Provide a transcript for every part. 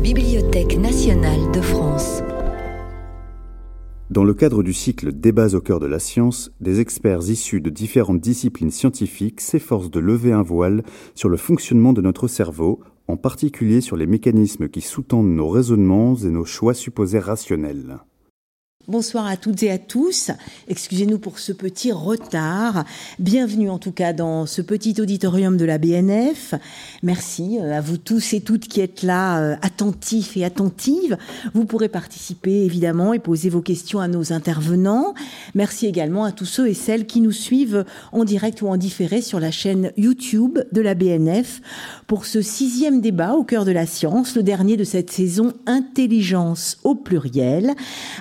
Bibliothèque nationale de France. Dans le cadre du cycle Débats au cœur de la science, des experts issus de différentes disciplines scientifiques s'efforcent de lever un voile sur le fonctionnement de notre cerveau, en particulier sur les mécanismes qui sous-tendent nos raisonnements et nos choix supposés rationnels. Bonsoir à toutes et à tous. Excusez-nous pour ce petit retard. Bienvenue en tout cas dans ce petit auditorium de la BNF. Merci euh, à vous tous et toutes qui êtes là, euh, attentifs et attentives. Vous pourrez participer évidemment et poser vos questions à nos intervenants. Merci également à tous ceux et celles qui nous suivent en direct ou en différé sur la chaîne YouTube de la BNF pour ce sixième débat au cœur de la science, le dernier de cette saison Intelligence au pluriel.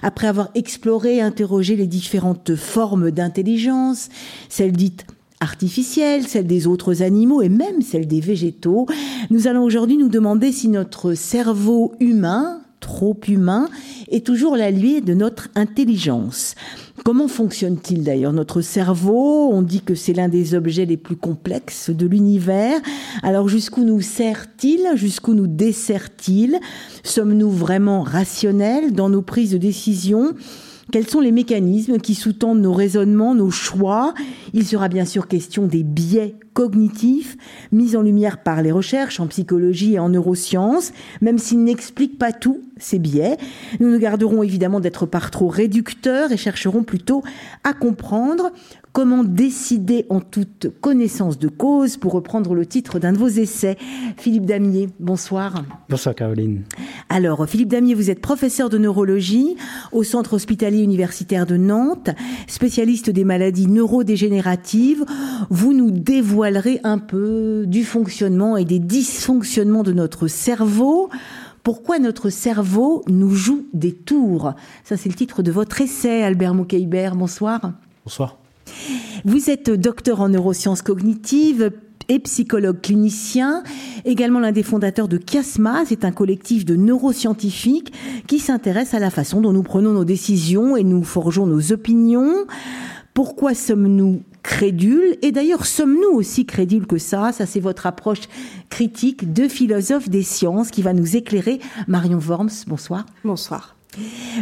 Après avoir exploré, interroger les différentes formes d'intelligence, celles dites artificielles, celles des autres animaux et même celles des végétaux, nous allons aujourd'hui nous demander si notre cerveau humain, trop humain, est toujours l'allié de notre intelligence. Comment fonctionne-t-il d'ailleurs? Notre cerveau On dit que c'est l'un des objets les plus complexes de l'univers. Alors jusqu'où nous sert-il? Jusqu'où nous dessert-il? Sommes-nous vraiment rationnels dans nos prises de décision? Quels sont les mécanismes qui sous-tendent nos raisonnements, nos choix? Il sera bien sûr question des biais cognitifs mis en lumière par les recherches en psychologie et en neurosciences, même s'ils n'expliquent pas tout, ces biais. Nous nous garderons évidemment d'être par trop réducteurs et chercherons plutôt à comprendre Comment décider en toute connaissance de cause, pour reprendre le titre d'un de vos essais. Philippe Damier, bonsoir. Bonsoir Caroline. Alors, Philippe Damier, vous êtes professeur de neurologie au Centre hospitalier universitaire de Nantes, spécialiste des maladies neurodégénératives. Vous nous dévoilerez un peu du fonctionnement et des dysfonctionnements de notre cerveau pourquoi notre cerveau nous joue des tours? Ça, c'est le titre de votre essai, Albert Moukeibert. Bonsoir. Bonsoir. Vous êtes docteur en neurosciences cognitives, et psychologue clinicien, également l'un des fondateurs de Chiasma, c'est un collectif de neuroscientifiques qui s'intéresse à la façon dont nous prenons nos décisions et nous forgeons nos opinions. Pourquoi sommes-nous crédules? Et d'ailleurs, sommes-nous aussi crédules que ça? Ça, c'est votre approche critique de philosophe des sciences qui va nous éclairer. Marion Worms, bonsoir. Bonsoir.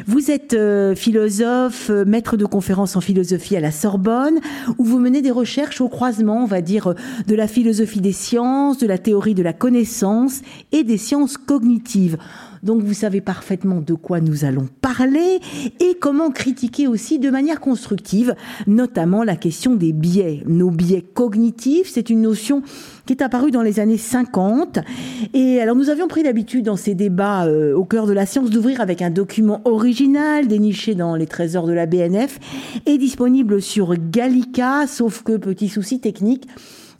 Vous êtes euh, philosophe, euh, maître de conférences en philosophie à la Sorbonne, où vous menez des recherches au croisement, on va dire, de la philosophie des sciences, de la théorie de la connaissance et des sciences cognitives. Donc vous savez parfaitement de quoi nous allons parler et comment critiquer aussi de manière constructive, notamment la question des biais. Nos biais cognitifs, c'est une notion qui est apparue dans les années 50. Et alors nous avions pris l'habitude dans ces débats euh, au cœur de la science d'ouvrir avec un document original déniché dans les trésors de la BNF et disponible sur Gallica, sauf que petit souci technique.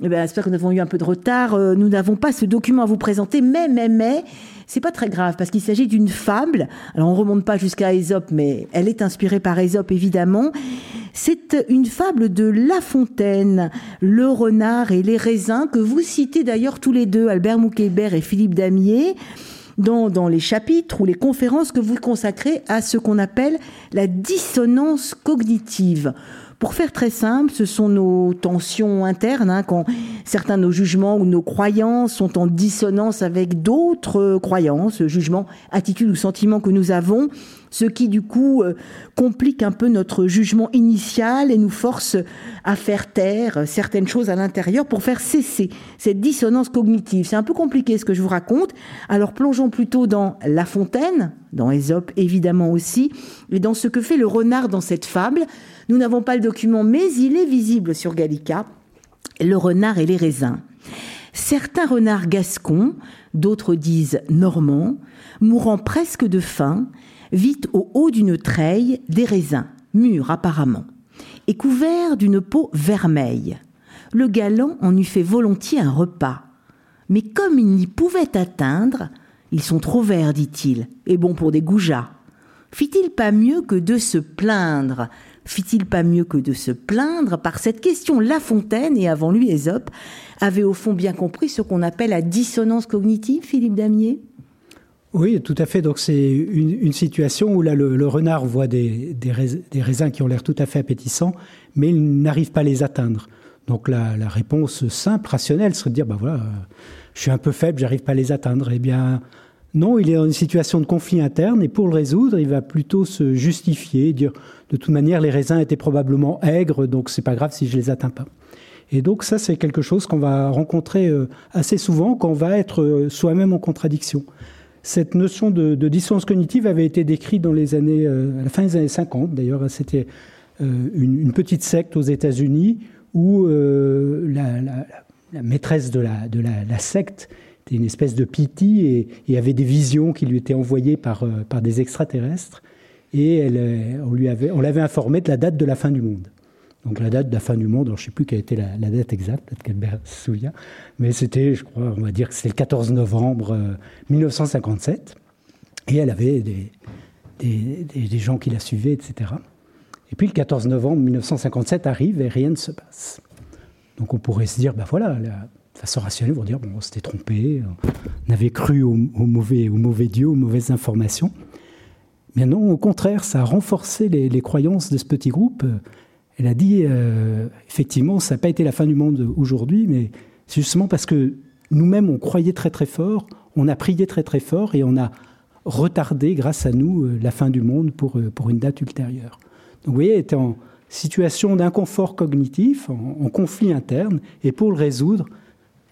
Eh bien, j'espère que nous avons eu un peu de retard. Euh, nous n'avons pas ce document à vous présenter, mais, mais, mais, c'est pas très grave parce qu'il s'agit d'une fable. Alors on remonte pas jusqu'à Ésope, mais elle est inspirée par Ésope évidemment. C'est une fable de La Fontaine, le renard et les raisins que vous citez d'ailleurs tous les deux, Albert Mouquébert et Philippe Damier. Dans, dans, les chapitres ou les conférences que vous consacrez à ce qu'on appelle la dissonance cognitive. Pour faire très simple, ce sont nos tensions internes, hein, quand certains de nos jugements ou nos croyances sont en dissonance avec d'autres croyances, jugements, attitudes ou sentiments que nous avons, ce qui du coup euh, complique un peu notre jugement initial et nous force à faire taire certaines choses à l'intérieur pour faire cesser cette dissonance cognitive. C'est un peu compliqué ce que je vous raconte, alors plongeons plutôt dans La Fontaine, dans Ésope évidemment aussi, et dans ce que fait le renard dans cette fable. Nous n'avons pas le document, mais il est visible sur Gallica, le renard et les raisins. Certains renards gascons, d'autres disent normands, mourant presque de faim, vit au haut d'une treille des raisins, mûrs apparemment, et couverts d'une peau vermeille. Le galant en eût fait volontiers un repas. Mais comme il n'y pouvait atteindre, ils sont trop verts, dit-il, et bons pour des goujats. Fit-il pas mieux que de se plaindre? Fit-il pas mieux que de se plaindre par cette question? La Fontaine, et avant lui Ésope, avait au fond bien compris ce qu'on appelle la dissonance cognitive, Philippe Damier? Oui, tout à fait. Donc c'est une, situation où là le, renard voit des, raisins qui ont l'air tout à fait appétissants, mais il n'arrive pas à les atteindre. Donc la, réponse simple, rationnelle, serait de dire, bah voilà, je suis un peu faible, j'arrive pas à les atteindre. Eh bien, Non, il est dans une situation de conflit interne et pour le résoudre, il va plutôt se justifier, dire de toute manière les raisins étaient probablement aigres, donc c'est pas grave si je les atteins pas. Et donc ça, c'est quelque chose qu'on va rencontrer euh, assez souvent quand on va être euh, soi-même en contradiction. Cette notion de, dissonance cognitive avait été décrite dans les années, euh, à la fin des années 50. D'ailleurs, c'était une, petite secte aux États-Unis où la, maîtresse de la, de secte était une espèce de piti et, avait des visions qui lui étaient envoyées par, des extraterrestres. Et on, l'avait informé de la date de la fin du monde. Donc la date de la fin du monde, je ne sais plus quelle était la, date exacte, peut-être qu'Albert se souvient, mais c'était, je crois, on va dire que c'était le 14 novembre 1957, euh, et elle avait des, gens qui la suivaient, etc. Et puis le 14 novembre 1957 arrive et rien ne se passe. Donc on pourrait se dire, ben voilà, la façon rationnelle pour dire, bon, on s'était trompé, on avait cru au, mauvais, au mauvais Dieu, aux mauvaises informations. Mais non, au contraire, ça a renforcé les croyances de ce petit groupe elle a dit, euh, effectivement, ça n'a pas été la fin du monde aujourd'hui, mais c'est justement parce que nous-mêmes, on croyait très très fort, on a prié très très fort et on a retardé, grâce à nous, euh, la fin du monde pour, euh, pour une date ultérieure. Donc vous voyez, elle était en situation d'inconfort cognitif, en, conflit interne, et pour le résoudre,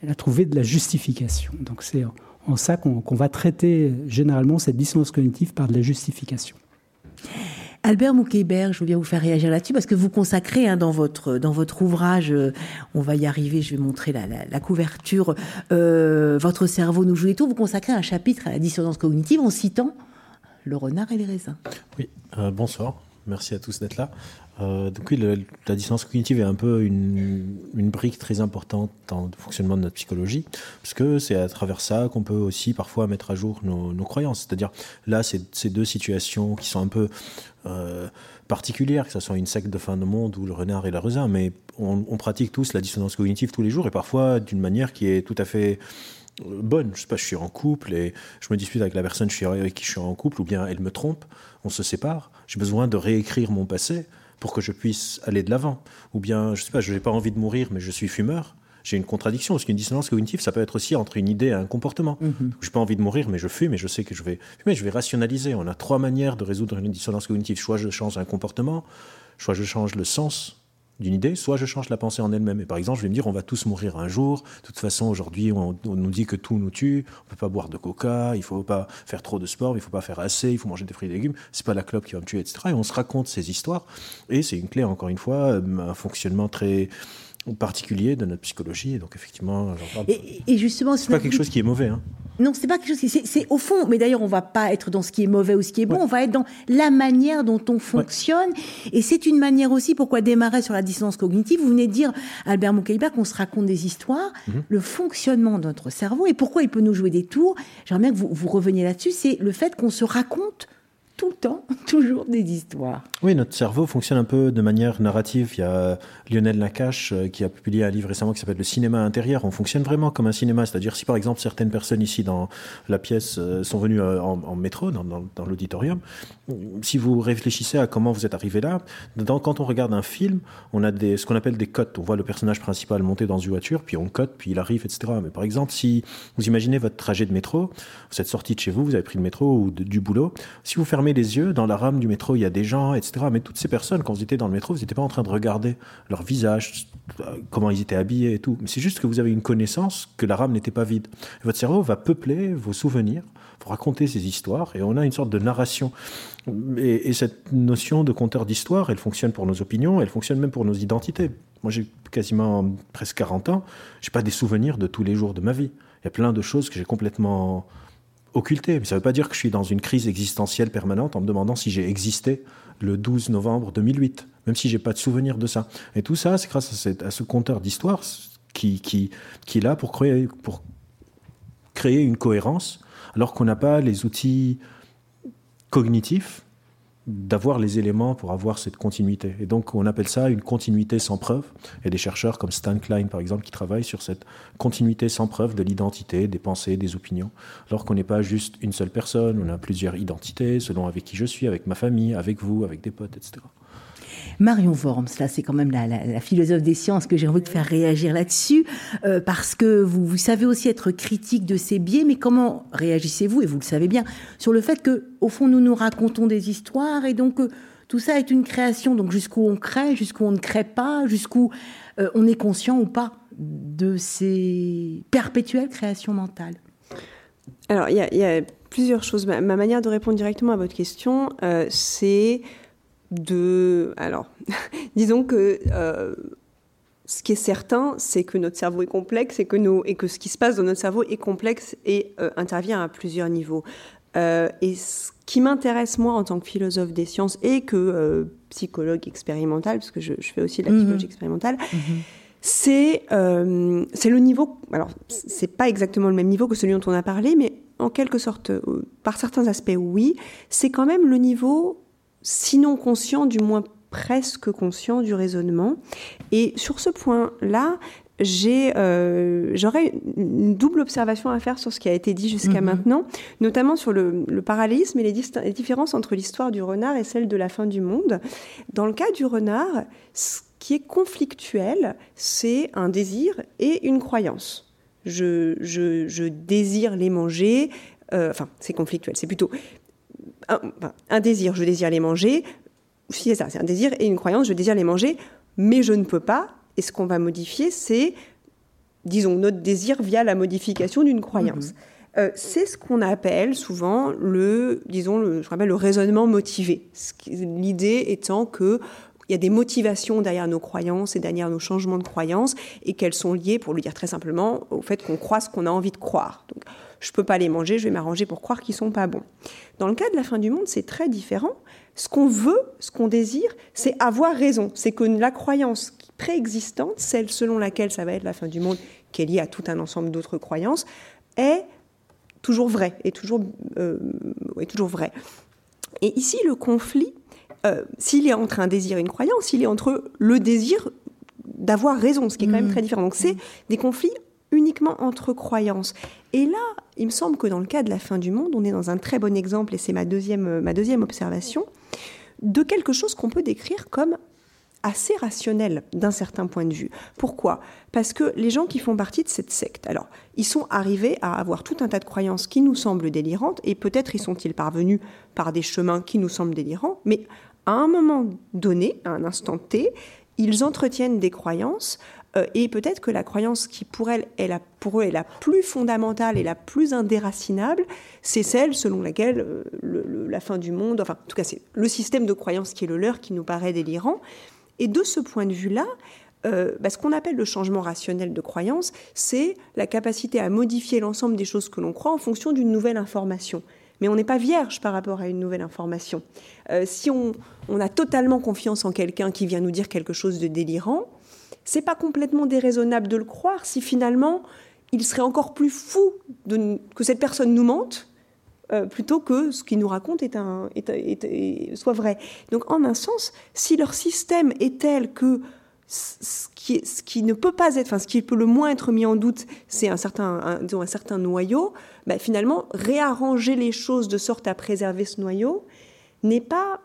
elle a trouvé de la justification. Donc c'est en, ça qu'on va traiter généralement cette dissonance cognitive par de la justification. Albert Mouquébert, je voulais vous faire réagir là-dessus parce que vous consacrez hein, dans votre dans votre ouvrage, euh, on va y arriver, je vais montrer la, couverture, euh, votre cerveau nous joue et tout. Vous consacrez un chapitre à la dissonance cognitive en citant le renard et les raisins. Oui, euh, bonsoir. Merci à tous d'être là. Euh, donc oui, la dissonance cognitive est un peu une, brique très importante dans le fonctionnement de notre psychologie, parce que c'est à travers ça qu'on peut aussi parfois mettre à jour nos, croyances. C'est-à-dire là, ces deux situations qui sont un peu euh, particulières, que ce soit une secte de fin de monde ou le renard et la raisin, mais on, on pratique tous la dissonance cognitive tous les jours et parfois d'une manière qui est tout à fait euh, bonne. Je sais pas, je suis en couple et je me dispute avec la personne avec qui je suis en couple, ou bien elle me trompe, on se sépare. J'ai besoin de réécrire mon passé pour que je puisse aller de l'avant. Ou bien, je sais pas, je n'ai pas envie de mourir, mais je suis fumeur. J'ai une contradiction, parce qu'une dissonance cognitive, ça peut être aussi entre une idée et un comportement. Mhm. Je n'ai pas envie de mourir, mais je fume et je sais que je vais fumer. Je vais rationaliser. On a trois manières de résoudre une dissonance cognitive. Soit je change un comportement, soit je change le sens d'une idée, soit je change la pensée en elle-même. Et par exemple, je vais me dire, on va tous mourir un jour. De toute façon, aujourd'hui, on, nous dit que tout nous tue. On peut pas boire de coca, il faut pas faire trop de sport, il faut pas faire assez, il faut manger des fruits et légumes. C'est pas la clope qui va me tuer, etc. Et on se raconte ces histoires. Et c'est une clé, encore une fois, un fonctionnement très particulier de notre psychologie. Et donc, effectivement, et, et, justement, c'est pas quelque chose qui est mauvais. Hein. Non, c'est pas quelque chose. C'est au fond. Mais d'ailleurs, on va pas être dans ce qui est mauvais ou ce qui est bon. On va être dans la manière dont on fonctionne. Et c'est une manière aussi. Pourquoi démarrer sur la dissonance cognitive Vous venez de dire, Albert Moukaiba, qu'on se raconte des histoires, mhm. le fonctionnement de notre cerveau et pourquoi il peut nous jouer des tours. J'aimerais bien que vous, vous reveniez là-dessus. C'est le fait qu'on se raconte tout le temps, toujours des histoires. Oui, notre cerveau fonctionne un peu de manière narrative. Il y a Lionel Nakache euh, qui a publié un livre récemment qui s'appelle Le cinéma intérieur. On fonctionne vraiment comme un cinéma, c'est-à-dire si par exemple certaines personnes ici dans la pièce euh, sont venues euh, en, métro, dans, dans, l'auditorium, si vous réfléchissez à comment vous êtes arrivé là, quand on regarde un film, on a ce qu'on appelle des cotes. On voit le personnage principal monter dans une voiture, puis on cote, puis il arrive, etc. Mais par exemple, si vous imaginez votre trajet de métro, vous êtes de chez vous, vous avez pris le métro ou du boulot, si vous fermez les yeux, dans la rame du métro, il y a des gens, etc. Mais toutes ces personnes, quand vous étiez dans le métro, vous n'étiez pas en train de regarder leur visage, comment ils étaient habillés et tout. Mais c'est juste que vous avez une connaissance que la rame n'était pas vide. votre cerveau va peupler vos souvenirs, vous raconter ces histoires, et on a une sorte de narration. Et, et cette notion de conteur d'histoire, elle fonctionne pour nos opinions, elle fonctionne même pour nos identités. Moi, j'ai quasiment presque 40 ans, j'ai pas des souvenirs de tous les jours de ma vie. Il y a plein de choses que j'ai complètement occulté. Mais ça ne veut pas dire que je suis dans une crise existentielle permanente en me demandant si j'ai existé le 12 novembre 2008, même si j'ai pas de souvenir de ça. Et tout ça, c'est grâce à, ce compteur d'histoire qui, est là pour créer une cohérence, alors qu'on n'a pas les outils cognitifs d'avoir les éléments pour avoir cette continuité. Et donc on appelle ça une continuité sans preuve. Il y a des chercheurs comme Stan Klein par exemple qui travaillent sur cette continuité sans preuve de l'identité, des pensées, des opinions, alors qu'on n'est pas juste une seule personne, on a plusieurs identités selon avec qui je suis, avec ma famille, avec vous, avec des potes, etc. Marion Worms, là, c'est quand même la, philosophe des sciences que j'ai envie de faire réagir là-dessus, euh, parce que vous, vous savez aussi être critique de ces biais, mais comment réagissez-vous, et vous le savez bien, sur le fait que, au fond, nous nous racontons des histoires, et donc euh, tout ça est une création, donc jusqu'où on crée, jusqu'où on ne crée pas, jusqu'où euh, on est conscient ou pas de ces perpétuelles créations mentales Alors, il y, a plusieurs choses. Ma, manière de répondre directement à votre question, c'est de... Alors, disons que euh, ce qui est certain, c'est que notre cerveau est complexe et que, nos, et que ce qui se passe dans notre cerveau est complexe et euh, intervient à plusieurs niveaux. Euh, et ce qui m'intéresse, moi, en tant que philosophe des sciences et que psychologue expérimental, parce que je, fais aussi de la mhm. psychologie expérimentale, c'est c'est le niveau. Alors, c'est pas exactement le même niveau que celui dont on a parlé, mais en quelque sorte, par certains aspects, oui. C'est quand même le niveau sinon conscient, du moins presque conscient du raisonnement. Et sur ce point-là, j'ai, euh, j'aurais une double observation à faire sur ce qui a été dit jusqu'à mhm. maintenant, notamment sur le, parallélisme et les, les, différences entre l'histoire du renard et celle de la fin du monde. Dans le cas du renard, ce qui est conflictuel, c'est un désir et une croyance. Je, je, désire les manger, euh, enfin c'est conflictuel, c'est plutôt un, désir, je désire les manger. C'est ça, c'est un désir et une croyance, je désire les manger, mais je ne peux pas. Et ce qu'on va modifier, c'est, disons, notre désir via la modification d'une croyance. Mhm. Euh, c'est ce qu'on appelle souvent le, disons, le, je le raisonnement motivé. L'idée étant que il y a des motivations derrière nos croyances et derrière nos changements de croyances et qu'elles sont liées, pour le dire très simplement, au fait qu'on croit ce qu'on a envie de croire. Donc, je peux pas les manger, je vais m'arranger pour croire qu'ils sont pas bons. Dans le cas de la fin du monde, c'est très différent. Ce qu'on veut, ce qu'on désire, c'est avoir raison. C'est que la croyance préexistante, celle selon laquelle ça va être la fin du monde, qui est liée à tout un ensemble d'autres croyances, est toujours vraie, est toujours, euh, est toujours vraie. Et ici, le conflit, euh, s'il est entre un désir et une croyance, il est entre le désir d'avoir raison, ce qui est quand même mmh. très différent. Donc c'est mmh. des conflits uniquement entre croyances. Et là, il me semble que dans le cas de la fin du monde, on est dans un très bon exemple, et c'est ma deuxième, deuxième observation, de quelque chose qu'on peut décrire comme assez rationnel d'un certain point de vue. Pourquoi? Parce que les gens qui font partie de cette secte, alors, ils sont arrivés à avoir tout un tas de croyances qui nous semblent délirantes, et peut-être y sont-ils parvenus par des chemins qui nous semblent délirants, mais à un moment donné, à un instant T, ils entretiennent des croyances euh, et peut-être que la croyance qui pour, elle, est la, pour eux est la plus fondamentale et la plus indéracinable, c'est celle selon laquelle euh, la fin du monde, enfin en tout cas c'est le système de croyance qui est le leur qui nous paraît délirant. Et de ce point de vue-là, euh, bah, ce qu'on appelle le changement rationnel de croyance, c'est la capacité à modifier l'ensemble des choses que l'on croit en fonction d'une nouvelle information. Mais on n'est pas vierge par rapport à une nouvelle information. si on, on, a totalement confiance en quelqu'un qui vient nous dire quelque chose de délirant, c'est pas complètement déraisonnable de le croire si finalement il serait encore plus fou que cette personne nous mente euh, plutôt que ce qu'il nous raconte soit vrai. Donc en un sens, si leur système est tel que ce qui, ne peut pas être, enfin ce qui peut le moins être mis en doute, c'est un certain, un, un certain noyau, bah, finalement réarranger les choses de sorte à préserver ce noyau n'est pas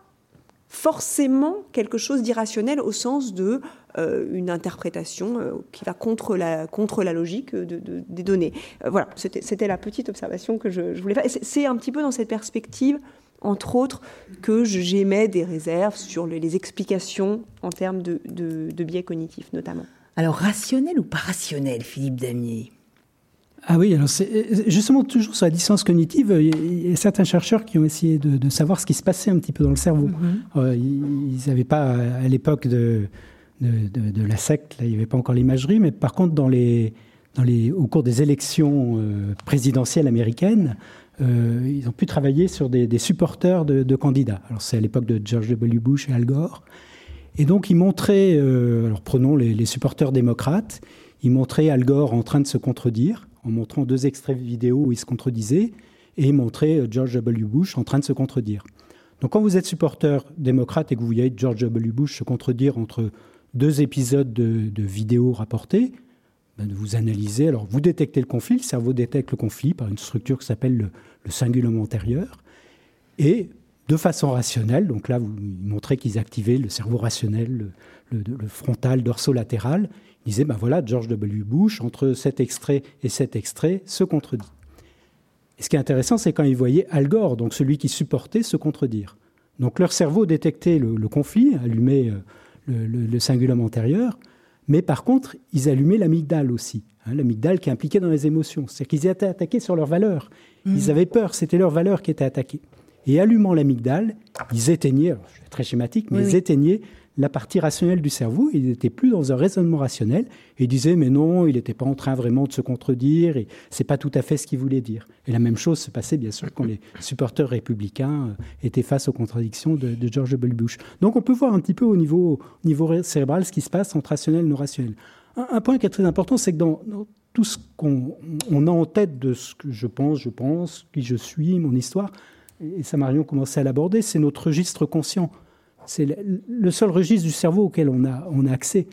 forcément quelque chose d'irrationnel au sens de euh, une interprétation euh, qui va contre la, contre la logique des données. Euh, voilà, c'était la petite observation que je, voulais faire. C'est un petit peu dans cette perspective, entre autres, que j'émets des réserves sur les, explications en termes de, de, biais cognitifs, notamment. Alors, rationnel ou pas rationnel, Philippe Damier? Ah oui, alors c'est justement toujours sur la dissonance cognitive, il y a certains chercheurs qui ont essayé de, savoir ce qui se passait un petit peu dans le cerveau. Mm-hmm. ils n'avaient pas à l'époque de, de, la secte, là, il n'y avait pas encore l'imagerie, mais par contre, dans les, dans les, au cours des élections euh, présidentielles américaines, euh, ils ont pu travailler sur des, supporters de, candidats. Alors c'est à l'époque de George W. Bush et Al Gore. Et donc ils montraient, euh, alors prenons les, les, supporters démocrates, ils montraient Al Gore en train de se contredire, en montrant deux extraits vidéo où il se contredisait, et ils montraient George W. Bush en train de se contredire. Donc quand vous êtes supporter démocrate et que vous voyez George W. Bush se contredire entre deux épisodes de, vidéos rapportés, ben, vous analysez, alors vous détectez le conflit, le cerveau détecte le conflit par une structure qui s'appelle le, le, cingulum antérieur, et de façon rationnelle. Donc là, vous montrez qu'ils activaient le cerveau rationnel, le, le, frontal dorsolatéral. Ils disaient, ben voilà, George W. Bush, entre cet extrait et cet extrait, se contredit. Et ce qui est intéressant, c'est quand ils voyaient Al Gore, donc celui qui supportait, se contredire. Donc leur cerveau détectait le, conflit, allumait euh, le, cingulum antérieur, mais par contre, ils allumaient l'amygdale aussi, hein, l'amygdale qui est impliquée dans les émotions. C'est-à-dire qu'ils étaient attaqués sur leurs valeurs. Mmh. Ils avaient peur, c'était leurs valeurs qui étaient attaquées. Et allumant l'amygdale, ils éteignaient, très schématique, mais ils éteignaient la partie rationnelle du cerveau. Il n'était plus dans un raisonnement rationnel. Il disait, mais non, il n'était pas en train vraiment de se contredire, et c'est pas tout à fait ce qu'il voulait dire. Et la même chose se passait, bien sûr, quand les supporters républicains euh, étaient face aux contradictions de, George W. Bush. Donc on peut voir un petit peu au niveau cérébral ce qui se passe entre rationnel et non rationnel. Un, point qui est très important, c'est que dans, tout ce qu'on a en tête de ce que je pense, je pense, qui je suis, mon histoire, et ça Marion commençait à l'aborder, c'est notre registre conscient. C'est le seul registre du cerveau auquel on a, accès.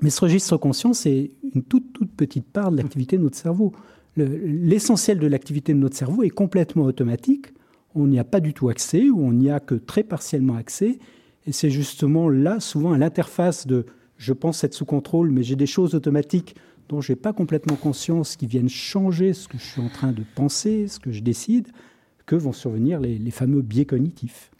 Mais ce registre conscient, c'est une toute, toute petite part de l'activité de notre cerveau. L'essentiel de l'activité de notre cerveau est complètement automatique. On n'y a pas du tout accès ou on n'y a que très partiellement accès. Et c'est justement là, souvent, à l'interface de je pense être sous contrôle, mais j'ai des choses automatiques dont je n'ai pas complètement conscience qui viennent changer ce que je suis en train de penser, ce que je décide que vont survenir les, fameux biais cognitifs.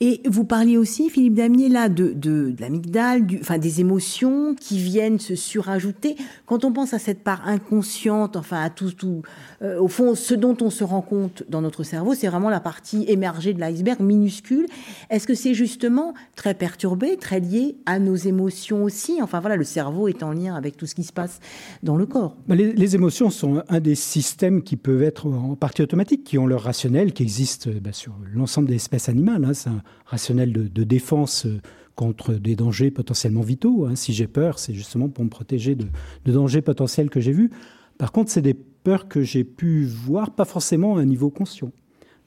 Et vous parliez aussi, Philippe Damier, là, de, de, l'amygdale, enfin, des émotions qui viennent se surajouter. Quand on pense à cette part inconsciente, enfin, à tout, tout euh, au fond, ce dont on se rend compte dans notre cerveau, c'est vraiment la partie émergée de l'iceberg, minuscule. Est-ce que c'est justement très perturbé, très lié à nos émotions aussi? Enfin, voilà, le cerveau est en lien avec tout ce qui se passe dans le corps. Bah, les, émotions sont un des systèmes qui peuvent être en partie automatiques, qui ont leur rationnel, qui existe bah, sur l'ensemble des espèces animales. Hein c'est un rationnel de, défense euh, contre des dangers potentiellement vitaux. Hein. Si j'ai peur, c'est justement pour me protéger de, dangers potentiels que j'ai vus. Par contre, c'est des peurs que j'ai pu voir, pas forcément à un niveau conscient.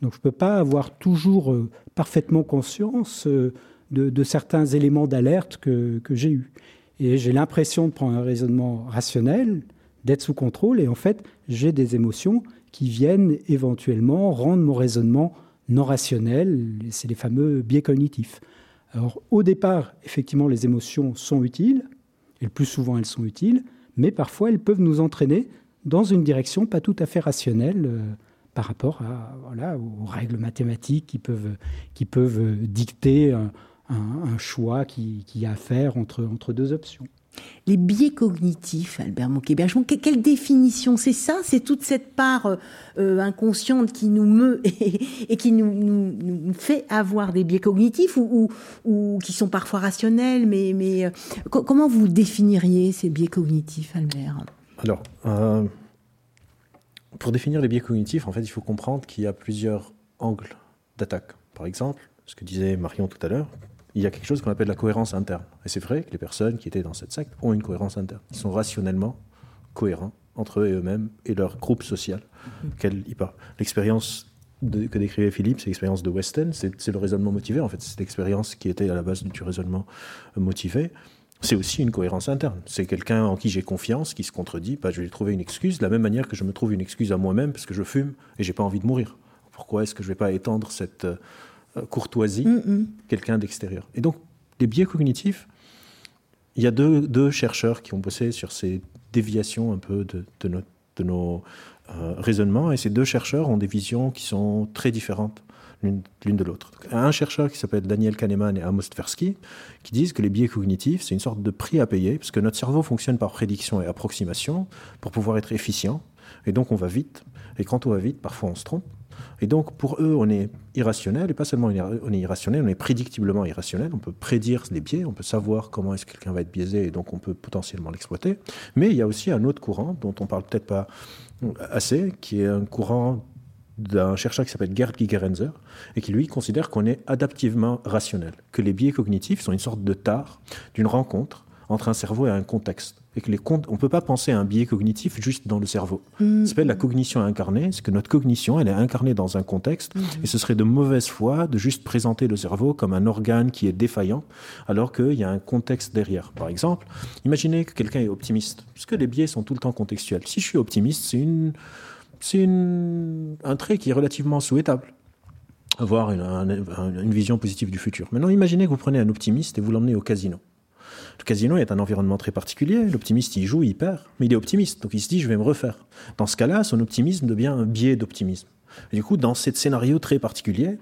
Donc je ne peux pas avoir toujours euh, parfaitement conscience euh, de, certains éléments d'alerte que, que j'ai eus. Et j'ai l'impression de prendre un raisonnement rationnel, d'être sous contrôle, et en fait, j'ai des émotions qui viennent éventuellement rendre mon raisonnement non rationnels, c'est les fameux biais cognitifs. Alors au départ, effectivement, les émotions sont utiles, et le plus souvent elles sont utiles, mais parfois elles peuvent nous entraîner dans une direction pas tout à fait rationnelle euh, par rapport à, voilà, aux règles mathématiques qui peuvent, qui peuvent dicter un, choix qui, qui a à faire entre, entre deux options. Les biais cognitifs, Albert Moquet-Bergement, quelle définition? C'est ça? C'est toute cette part euh, euh, inconsciente qui nous meut et, qui nous, fait avoir des biais cognitifs ou, qui sont parfois rationnels, mais euh, comment vous définiriez ces biais cognitifs, Albert? Alors, pour définir les biais cognitifs, en fait, il faut comprendre qu'il y a plusieurs angles d'attaque. Par exemple, ce que disait Marion tout à l'heure, il y a quelque chose qu'on appelle la cohérence interne. Et c'est vrai que les personnes qui étaient dans cette secte ont une cohérence interne. Ils sont rationnellement cohérents entre eux et eux-mêmes et leur groupe social auquel ils parlent. L'expérience que décrivait Philippe, c'est l'expérience de Weston, c'est le raisonnement motivé. En fait, c'est l'expérience qui était à la base du raisonnement motivé. C'est aussi une cohérence interne. C'est quelqu'un en qui j'ai confiance, qui se contredit. Bah, je vais lui trouver une excuse, de la même manière que je me trouve une excuse à moi-même parce que je fume et j'ai pas envie de mourir. Pourquoi est-ce que je vais pas étendre cette euh, euh, courtoisie, mm, mm. quelqu'un d'extérieur. Et donc, les biais cognitifs, il y a deux, chercheurs qui ont bossé sur ces déviations un peu de, de, nos euh, raisonnements, et ces deux chercheurs ont des visions qui sont très différentes l'une de l'autre. Un chercheur qui s'appelle Daniel Kahneman et Amos Tversky, qui disent que les biais cognitifs, c'est une sorte de prix à payer, parce que notre cerveau fonctionne par prédiction et approximation pour pouvoir être efficient, et donc on va vite, et quand on va vite, parfois on se trompe, et donc, pour eux, on est irrationnel, et pas seulement on est irrationnel, on est prédictiblement irrationnel. On peut prédire les biais, on peut savoir comment est-ce que quelqu'un va être biaisé, et donc on peut potentiellement l'exploiter. Mais il y a aussi un autre courant dont on parle peut-être pas assez, qui est un courant d'un chercheur qui s'appelle Gerd Gigerenzer, et qui lui considère qu'on est adaptivement rationnel, que les biais cognitifs sont une sorte de tare d'une rencontre entre un cerveau et un contexte et que les on ne peut pas penser à un biais cognitif juste dans le cerveau. Mm. Ça s'appelle la cognition incarnée, c'est que notre cognition, elle est incarnée dans un contexte, mm. et ce serait de mauvaise foi de juste présenter le cerveau comme un organe qui est défaillant, alors qu'il y a un contexte derrière. Par exemple, imaginez que quelqu'un est optimiste, puisque les biais sont tout le temps contextuels. Si je suis optimiste, c'est une, c'est un trait qui est relativement souhaitable. avoir une, vision positive du futur. Maintenant, imaginez que vous prenez un optimiste et vous l'emmenez au casino. Le casino est un environnement très particulier. L'optimiste, il joue, il perd, mais il est optimiste. Donc il se dit, je vais me refaire. Dans ce cas-là, son optimisme devient un biais d'optimisme. Du coup, dans ce scénario très particulier,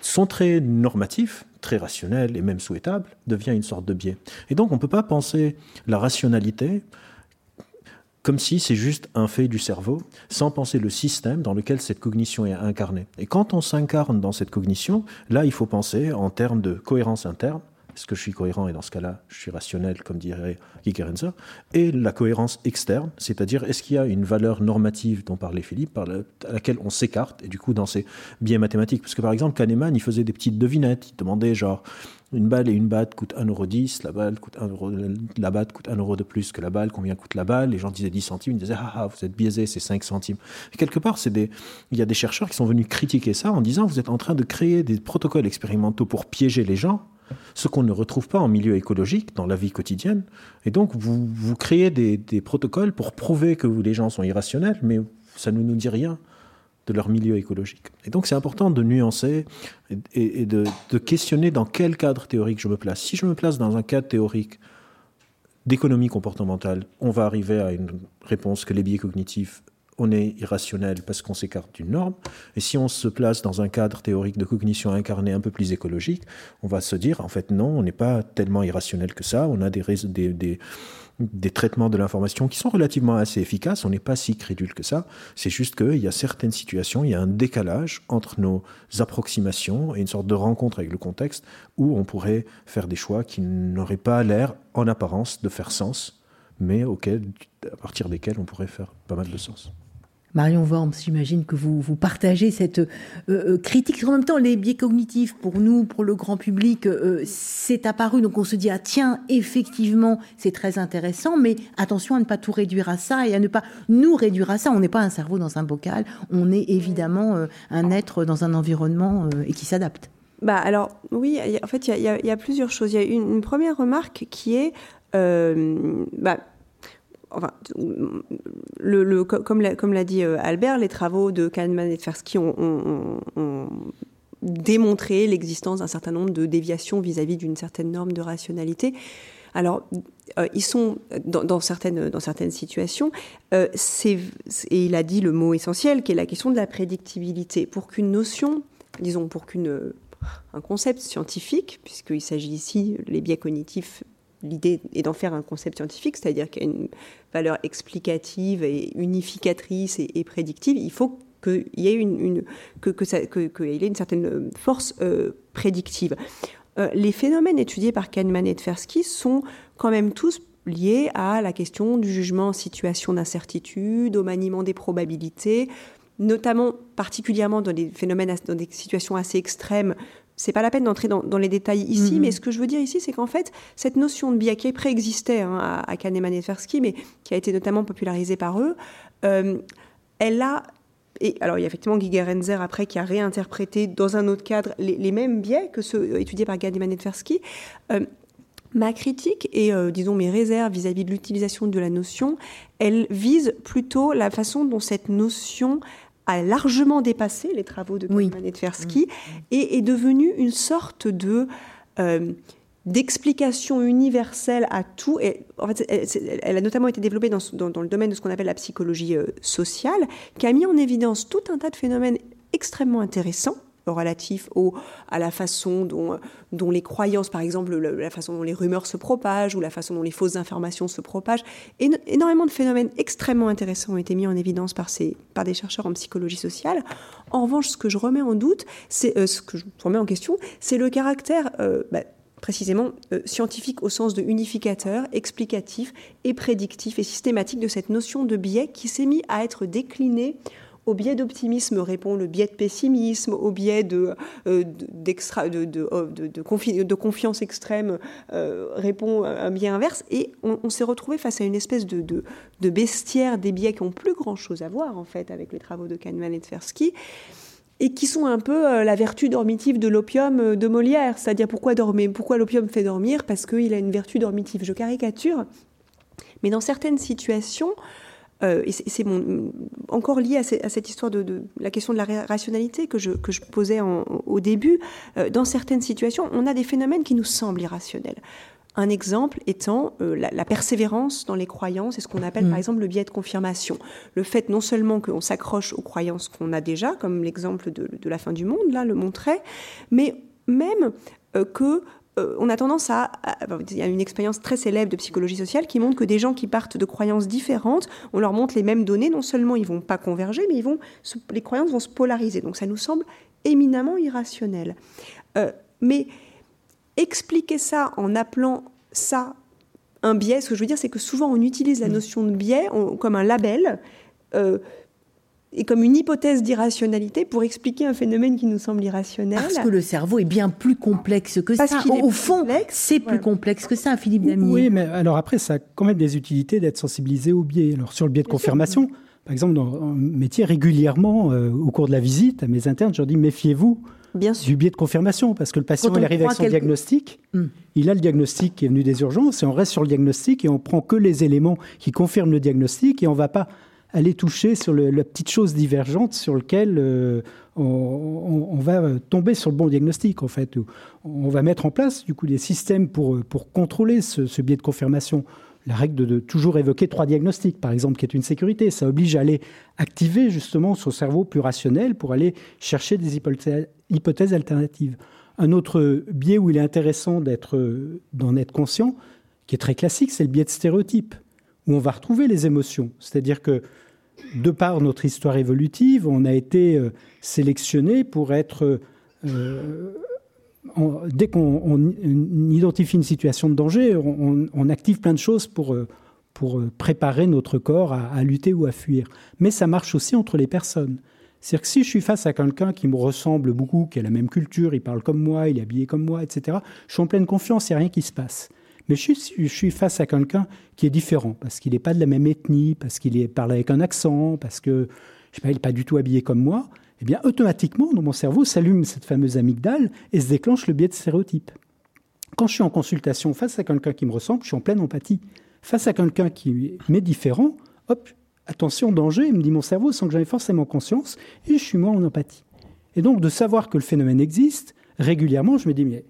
son trait normatif, très rationnel et même souhaitable, devient une sorte de biais. Et donc, on ne peut pas penser la rationalité comme si c'est juste un fait du cerveau, sans penser le système dans lequel cette cognition est incarnée. Et quand on s'incarne dans cette cognition, là, il faut penser en termes de cohérence interne, est-ce que je suis cohérent et dans ce cas-là, je suis rationnel, comme dirait Gigerenzer Et la cohérence externe, c'est-à-dire est-ce qu'il y a une valeur normative dont parlait Philippe, à laquelle on s'écarte, et du coup dans ces biais mathématiques? Parce que par exemple, Kahneman, il faisait des petites devinettes, il demandait genre une balle et une batte coûtent 1,10€, la balle coûte 1 euro, la batte coûte 1 euro de plus que la balle, combien coûte la balle? Les gens disaient 10 centimes, ils disaient ah, ah vous êtes biaisé, c'est 5 centimes. Et quelque part, il y a des chercheurs qui sont venus critiquer ça en disant vous êtes en train de créer des protocoles expérimentaux pour piéger les gens ce qu'on ne retrouve pas en milieu écologique, dans la vie quotidienne. Et donc, vous, vous créez des, protocoles pour prouver que les gens sont irrationnels, mais ça ne nous dit rien de leur milieu écologique. Et donc, c'est important de nuancer et, de, de, questionner dans quel cadre théorique je me place. Si je me place dans un cadre théorique d'économie comportementale, on va arriver à une réponse que les biais cognitifs on est irrationnel parce qu'on s'écarte d'une norme. Et si on se place dans un cadre théorique de cognition incarnée un peu plus écologique, on va se dire, en fait, non, on n'est pas tellement irrationnel que ça. On a des, des, des, traitements de l'information qui sont relativement assez efficaces. On n'est pas si crédule que ça. C'est juste qu'il y a certaines situations, il y a un décalage entre nos approximations et une sorte de rencontre avec le contexte où on pourrait faire des choix qui n'auraient pas l'air, en apparence, de faire sens, mais auxquels, à partir desquels on pourrait faire pas mal de sens. Marion Worms, j'imagine que vous, vous partagez cette euh, euh, critique. En même temps, les biais cognitifs, pour nous, pour le grand public, euh, c'est apparu. Donc on se dit, ah tiens, effectivement, c'est très intéressant, mais attention à ne pas tout réduire à ça et à ne pas nous réduire à ça. On n'est pas un cerveau dans un bocal, on est évidemment un être dans un environnement et qui s'adapte. Bah alors oui, en fait, il y, a plusieurs choses. Il y a une, première remarque qui est, bah, enfin, comme l'a dit euh, Albert, les travaux de Kahneman et Tversky ont, démontré l'existence d'un certain nombre de déviations vis-à-vis d'une certaine norme de rationalité. Alors, euh, ils sont dans, certaines, situations, euh, et il a dit le mot essentiel qui est la question de la prédictibilité. Pour qu'une notion, disons, pour qu'une un concept scientifique, puisqu'il s'agit ici, les biais cognitifs l'idée est d'en faire un concept scientifique, c'est-à-dire qu'il y a une valeur explicative et unificatrice et, prédictive. Il faut qu'il y ait une, certaine force euh, prédictive. Euh, les phénomènes étudiés par Kahneman et Tversky sont quand même tous liés à la question du jugement en situation d'incertitude, au maniement des probabilités, notamment particulièrement dans des phénomènes, dans des situations assez extrêmes c'est pas la peine d'entrer dans, les détails ici, mhm. mais ce que je veux dire ici, c'est qu'en fait, cette notion de biais qui préexistait hein, à, Kahneman et Tversky, mais qui a été notamment popularisée par eux, euh, elle a et alors, il y a effectivement Giger Renzer après qui a réinterprété dans un autre cadre les, mêmes biais que ceux étudiés par Kahneman et Tversky. Euh, ma critique et, euh, disons, mes réserves vis-à-vis -vis de l'utilisation de la notion, elles visent plutôt la façon dont cette notion a largement dépassé les travaux de Kahneman et Tversky mm. et est devenue une sorte de euh, d'explication universelle à tout. Et en fait, elle, a notamment été développée dans, dans, le domaine de ce qu'on appelle la psychologie euh, sociale, qui a mis en évidence tout un tas de phénomènes extrêmement intéressants relatif au, à la façon dont, dont les croyances, par exemple, la, façon dont les rumeurs se propagent ou la façon dont les fausses informations se propagent. Et, énormément de phénomènes extrêmement intéressants ont été mis en évidence par, ces, par des chercheurs en psychologie sociale. En revanche, ce que je remets en doute, c'est euh, ce que je remets en question, c'est le caractère euh, bah, précisément euh, scientifique au sens de unificateur, explicatif et prédictif et systématique de cette notion de biais qui s'est mis à être déclinée au biais d'optimisme répond le biais de pessimisme, au biais de, euh, oh, confiance extrême euh, répond un biais inverse. Et on, s'est retrouvé face à une espèce de, bestiaire des biais qui ont plus grand-chose à voir en fait avec les travaux de Kahneman et de et qui sont un peu euh, la vertu dormitive de l'opium de Molière. C'est-à-dire pourquoi dormir Pourquoi l'opium fait dormir? Parce qu'il a une vertu dormitive. Je caricature. Mais dans certaines situations, euh, et c'est encore lié à, cette histoire de, la question de la rationalité que je, que je posais au début. Euh, dans certaines situations, on a des phénomènes qui nous semblent irrationnels. Un exemple étant euh, la, persévérance dans les croyances et ce qu'on appelle par mm. exemple le biais de confirmation. Le fait non seulement qu'on s'accroche aux croyances qu'on a déjà, comme l'exemple de, de, la fin du monde, là, le montrait, mais même que euh, on a tendance à, Il y a une expérience très célèbre de psychologie sociale qui montre que des gens qui partent de croyances différentes, on leur montre les mêmes données, non seulement ils vont pas converger, mais ils vont, les croyances vont se polariser. Donc ça nous semble éminemment irrationnel. Euh, mais expliquer ça en appelant ça un biais, ce que je veux dire, c'est que souvent on utilise la mmh. notion de biais comme un label. Euh, et comme une hypothèse d'irrationalité pour expliquer un phénomène qui nous semble irrationnel. Parce que le cerveau est bien plus complexe que ça. Au fond, c'est plus complexe que ça, Philippe Damier. Oui, mais alors après, ça a quand même des utilités d'être sensibilisé au biais. Alors sur le biais de confirmation, par exemple, dans un métier, régulièrement, euh, au cours de la visite, à mes internes, je leur dis méfiez-vous du biais de confirmation, parce que le patient, il arrive avec son diagnostic, hmm. il a le diagnostic qui est venu des urgences, et on reste sur le diagnostic, et on prend que les éléments qui confirment le diagnostic, et on ne va pas aller toucher sur la petite chose divergente sur laquelle euh, on, va tomber sur le bon diagnostic, en fait. On va mettre en place, du coup, des systèmes pour, pour contrôler ce, biais de confirmation. La règle de, toujours évoquer trois diagnostics, par exemple, qui est une sécurité, ça oblige à aller activer justement son cerveau plus rationnel pour aller chercher des hypothèses, alternatives. Un autre biais où il est intéressant d'en être conscient, qui est très classique, c'est le biais de stéréotype, où on va retrouver les émotions. C'est-à-dire que de par notre histoire évolutive, on a été euh, sélectionné pour être... Euh, dès qu'on identifie une situation de danger, on, active plein de choses pour, euh, pour préparer notre corps à, lutter ou à fuir. Mais ça marche aussi entre les personnes. C'est-à-dire que si je suis face à quelqu'un qui me ressemble beaucoup, qui a la même culture, il parle comme moi, il est habillé comme moi, etc., je suis en pleine confiance, il n'y a rien qui se passe. Mais je suis, face à quelqu'un qui est différent, parce qu'il n'est pas de la même ethnie, parce qu'il parle avec un accent, parce que je sais pas, il n'est pas du tout habillé comme moi. Eh bien, automatiquement, dans mon cerveau, s'allume cette fameuse amygdale et se déclenche le biais de stéréotype. Quand je suis en consultation face à quelqu'un qui me ressemble, je suis en pleine empathie. Face à quelqu'un qui m'est différent, hop, attention, danger, me dit mon cerveau sans que j'en ai forcément conscience, et je suis moins en empathie. Et donc, de savoir que le phénomène existe, régulièrement, je me dis, mais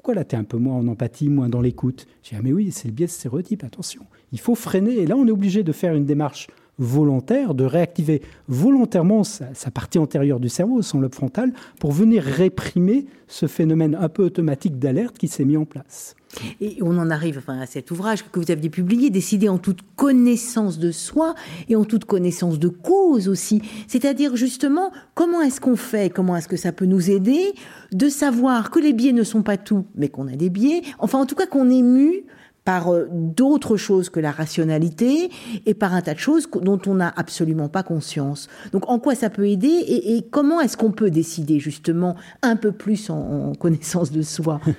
pourquoi là, tu es un peu moins en empathie, moins dans l'écoute? Je dis, ah mais oui, c'est le biais de stéréotype, attention. Il faut freiner. Et là, on est obligé de faire une démarche volontaire, de réactiver volontairement sa, partie antérieure du cerveau, son lobe frontal, pour venir réprimer ce phénomène un peu automatique d'alerte qui s'est mis en place. Et on en arrive enfin, à cet ouvrage que vous aviez publié, décidé en toute connaissance de soi et en toute connaissance de cause aussi. C'est-à-dire justement, comment est-ce qu'on fait, comment est-ce que ça peut nous aider de savoir que les biais ne sont pas tout, mais qu'on a des biais, enfin en tout cas qu'on est mu par euh, d'autres choses que la rationalité et par un tas de choses dont on n'a absolument pas conscience. Donc en quoi ça peut aider et, comment est-ce qu'on peut décider justement un peu plus en connaissance de soi?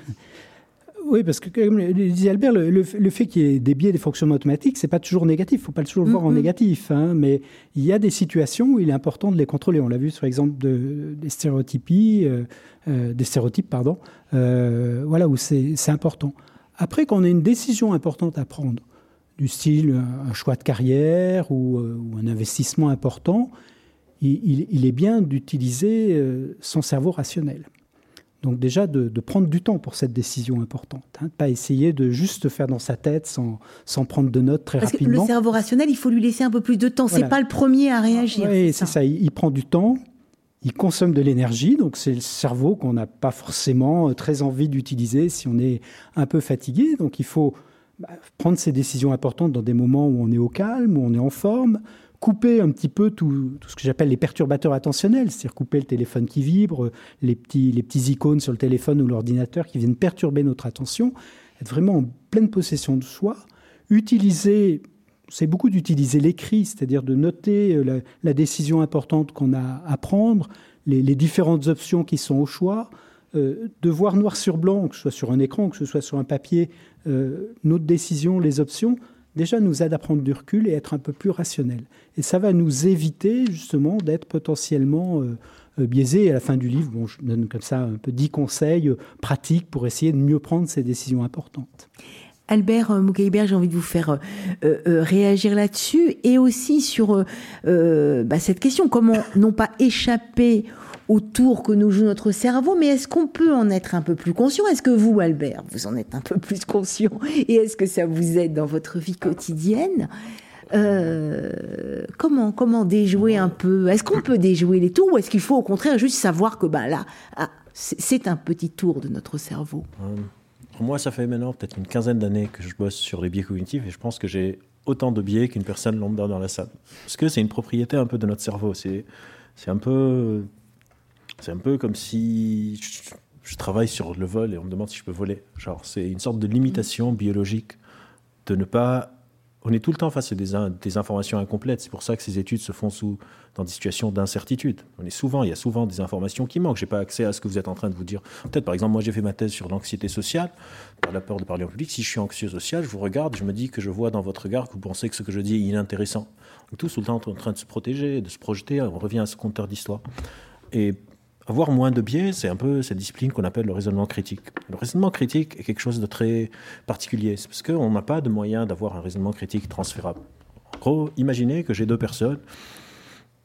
Oui, parce que comme le disait Albert, le, fait qu'il y ait des biais, des fonctionnements automatiques, c'est pas toujours négatif. Il faut pas toujours le voir en mm-hmm. négatif, hein, mais il y a des situations où il est important de les contrôler. On l'a vu sur l'exemple de, des stéréotypies, euh, euh, des stéréotypes, pardon. Euh, voilà où c'est important. Après, quand on a une décision importante à prendre, du style un choix de carrière ou, un investissement important, il est bien d'utiliser son cerveau rationnel. Donc déjà de, prendre du temps pour cette décision importante, hein, pas essayer de juste faire dans sa tête sans, sans prendre de notes très Parce rapidement. Que le cerveau rationnel, il faut lui laisser un peu plus de temps. C'est pas le premier à réagir. Oui, c'est ça. Il, prend du temps, il consomme de l'énergie, donc c'est le cerveau qu'on n'a pas forcément euh, très envie d'utiliser si on est un peu fatigué. Donc il faut bah, prendre ces décisions importantes dans des moments où on est au calme, où on est en forme, couper un petit peu tout, ce que j'appelle les perturbateurs attentionnels, c'est-à-dire couper le téléphone qui vibre, les petits, les petits icônes sur le téléphone ou l'ordinateur qui viennent perturber notre attention, être vraiment en pleine possession de soi, utiliser, c'est beaucoup d'utiliser l'écrit, c'est-à-dire de noter euh, la, décision importante qu'on a à prendre, les, différentes options qui sont au choix, euh, de voir noir sur blanc, que ce soit sur un écran, que ce soit sur un papier, euh, notre décision, les options, déjà nous aide à prendre du recul et être un peu plus rationnel. Et ça va nous éviter justement d'être potentiellement euh, biaisés. à la fin du livre, bon, je donne comme ça un peu dix conseils pratiques pour essayer de mieux prendre ces décisions importantes. Albert euh, j'ai envie de vous faire euh, euh, réagir là-dessus et aussi sur bah, cette question. Comment non pas échapper au tour que nous joue notre cerveau, mais est-ce qu'on peut en être un peu plus conscient? Est-ce que vous, Albert, vous en êtes un peu plus conscient? Et est-ce que ça vous aide dans votre vie quotidienne? Comment comment déjouer un peu? Est-ce qu'on peut déjouer les tours ou est-ce qu'il faut au contraire juste savoir que ben là ah, c'est un petit tour de notre cerveau? Moi, ça fait maintenant peut-être une quinzaine d'années que je bosse sur les biais cognitifs et je pense que j'ai autant de biais qu'une personne lambda dans la salle. Parce que c'est une propriété un peu de notre cerveau. C'est, un peu, c'est un peu comme si je, travaille sur le vol et on me demande si je peux voler. Genre, c'est une sorte de limitation biologique de ne pas on est tout le temps face à des, informations incomplètes. C'est pour ça que ces études se font sous, dans des situations d'incertitude. On est souvent, il y a souvent des informations qui manquent. J'ai pas accès à ce que vous êtes en train de vous dire. Peut-être, par exemple, moi, j'ai fait ma thèse sur l'anxiété sociale, par la peur de parler en public. Si je suis anxieux social, je vous regarde, je me dis que je vois dans votre regard que vous pensez que ce que je dis est inintéressant. On est tous tout le temps en train de se protéger, de se projeter. On revient à ce compteur d'histoire. Avoir moins de biais, c'est un peu cette discipline qu'on appelle le raisonnement critique. Le raisonnement critique est quelque chose de très particulier, c'est parce qu'on n'a pas de moyen d'avoir un raisonnement critique transférable. En gros, imaginez que j'ai deux personnes,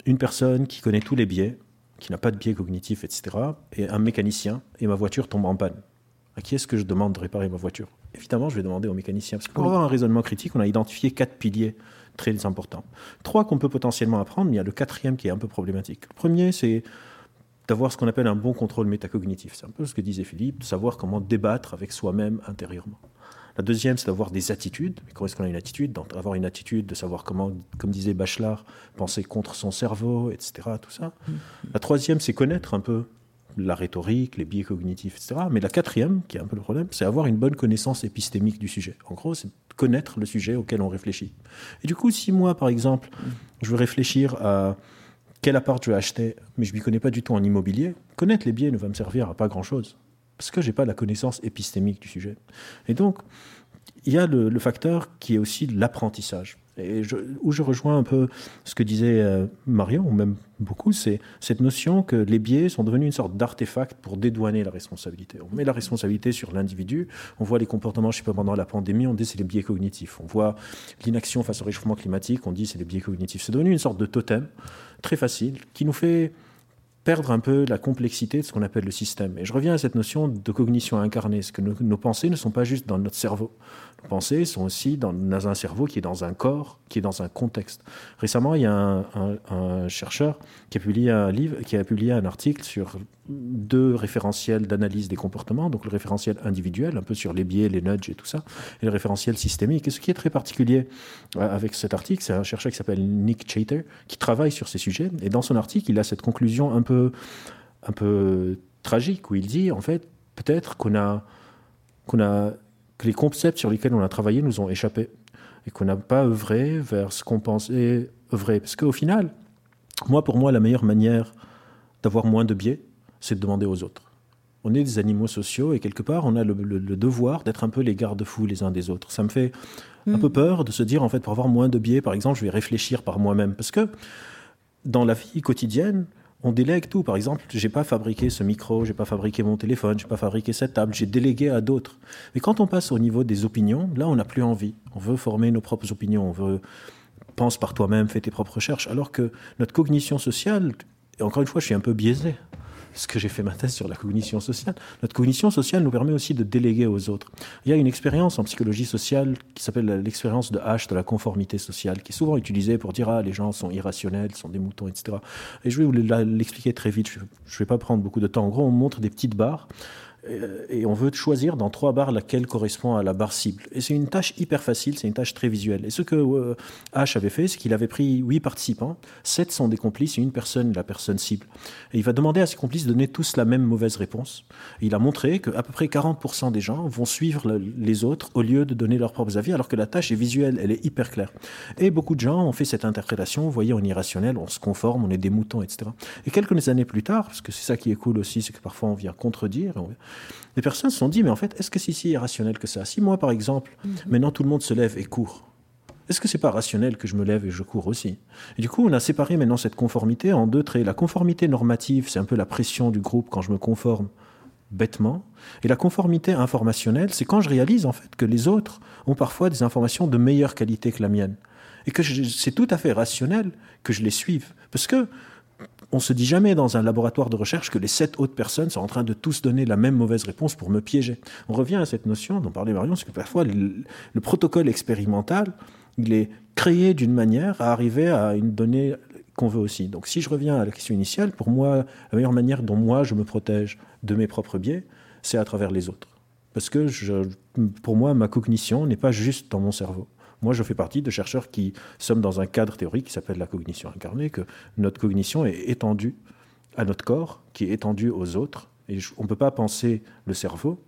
une personne qui connaît tous les biais, qui n'a pas de biais cognitifs, etc., et un mécanicien, et ma voiture tombe en panne. À qui est-ce que je demande de réparer ma voiture? Évidemment, je vais demander au mécanicien, parce que pour avoir un raisonnement critique, on a identifié quatre piliers très importants. Trois qu'on peut potentiellement apprendre, mais il y a le quatrième qui est un peu problématique. Le premier, c'est d'avoir ce qu'on appelle un bon contrôle métacognitif. C'est un peu ce que disait Philippe, de savoir comment débattre avec soi-même intérieurement. La deuxième, c'est d'avoir des attitudes. Mais comment est-ce qu'on a une attitude D'avoir une attitude, de savoir comment, comme disait Bachelard, penser contre son cerveau, etc. Tout ça. Mm. La troisième, c'est connaître un peu la rhétorique, les biais cognitifs, etc. Mais la quatrième, qui est un peu le problème, c'est avoir une bonne connaissance épistémique du sujet. En gros, c'est connaître le sujet auquel on réfléchit. Et du coup, si moi, par exemple, je veux réfléchir à quel appart je vais acheter, mais je ne m'y connais pas du tout en immobilier, connaître les biais ne va me servir à pas grand-chose, parce que je n'ai pas la connaissance épistémique du sujet. Et donc, il y a le, facteur qui est aussi l'apprentissage. Et où je rejoins un peu ce que disait euh, Marion, ou même beaucoup, c'est cette notion que les biais sont devenus une sorte d'artefact pour dédouaner la responsabilité. On met la responsabilité sur l'individu, on voit les comportements, je sais pas, pendant la pandémie, on dit c'est les biais cognitifs. On voit l'inaction face au réchauffement climatique, on dit c'est les biais cognitifs. C'est devenu une sorte de totem très facile qui nous fait perdre un peu la complexité de ce qu'on appelle le système. Et je reviens à cette notion de cognition incarnée, ce que nos, pensées ne sont pas juste dans notre cerveau. Pensées sont aussi dans, un cerveau qui est dans un corps, qui est dans un contexte. Récemment, il y a un, chercheur qui a publié un livre, qui a publié un article sur deux référentiels d'analyse des comportements, donc le référentiel individuel, un peu sur les biais, les nudges et tout ça, et le référentiel systémique. Et ce qui est très particulier euh, avec cet article, c'est un chercheur qui s'appelle Nick Chater, qui travaille sur ces sujets, et dans son article, il a cette conclusion un peu, un peu tragique, où il dit, en fait, peut-être qu'on a, qu'on a, que les concepts sur lesquels on a travaillé nous ont échappé, et qu'on n'a pas œuvré vers ce qu'on pensait œuvrer. Parce qu'au final, moi, pour moi, la meilleure manière d'avoir moins de biais, c'est de demander aux autres. On est des animaux sociaux et quelque part, on a le, devoir d'être un peu les garde-fous les uns des autres. Ça me fait un peu mm. peur de se dire, en fait, pour avoir moins de biais, par exemple, je vais réfléchir par moi-même. Parce que dans la vie quotidienne, on délègue tout. Par exemple, j'ai pas fabriqué ce micro, j'ai pas fabriqué mon téléphone, j'ai pas fabriqué cette table, j'ai délégué à d'autres. Mais quand on passe au niveau des opinions, là, on n'a plus envie. On veut former nos propres opinions, on veut pense par toi-même, fais tes propres recherches, alors que notre cognition sociale, et encore une fois, je suis un peu biaisé ce que j'ai fait ma thèse sur la cognition sociale. Notre cognition sociale nous permet aussi de déléguer aux autres. Il y a une expérience en psychologie sociale qui s'appelle l'expérience de H de la conformité sociale, qui est souvent utilisée pour dire ah les gens sont irrationnels, sont des moutons, etc. Et je vais vous l'expliquer très vite. Je ne vais pas prendre beaucoup de temps. En gros, on montre des petites barres et on veut choisir dans trois barres laquelle correspond à la barre cible. Et c'est une tâche hyper facile, c'est une tâche très visuelle. Et ce que euh, H avait fait, c'est qu'il avait pris huit participants, sept sont des complices et une personne, la personne cible. Et il va demander à ses complices de donner tous la même mauvaise réponse. Il a montré qu'à peu près 40% des gens vont suivre les autres au lieu de donner leurs propres avis, alors que la tâche est visuelle, elle est hyper claire. Et beaucoup de gens ont fait cette interprétation, vous voyez, on est irrationnel, on se conforme, on est des moutons, etc. Et quelques années plus tard, parce que c'est ça qui est cool aussi, c'est que parfois on vient contredire, les personnes se sont dit, mais en fait, est-ce que c'est si irrationnel que ça? Si moi, par exemple, mhm. maintenant tout le monde se lève et court, est-ce que c'est pas rationnel que je me lève et je cours aussi? Et Du coup, on a séparé maintenant cette conformité en deux traits. La conformité normative, c'est un peu la pression du groupe quand je me conforme bêtement. Et la conformité informationnelle, c'est quand je réalise en fait que les autres ont parfois des informations de meilleure qualité que la mienne. Et que c'est tout à fait rationnel que je les suive. Parce que on se dit jamais dans un laboratoire de recherche que les sept autres personnes sont en train de tous donner la même mauvaise réponse pour me piéger. On revient à cette notion dont parlait Marion, c'est que parfois le, le, protocole expérimental, il est créé d'une manière à arriver à une donnée qu'on veut aussi. Donc si je reviens à la question initiale, pour moi, la meilleure manière dont moi je me protège de mes propres biais, c'est à travers les autres. Parce que pour moi, ma cognition n'est pas juste dans mon cerveau. Moi, je fais partie de chercheurs qui sommes dans un cadre théorique qui s'appelle la cognition incarnée, que notre cognition est étendue à notre corps, qui est étendue aux autres. Et on ne peut pas penser le cerveau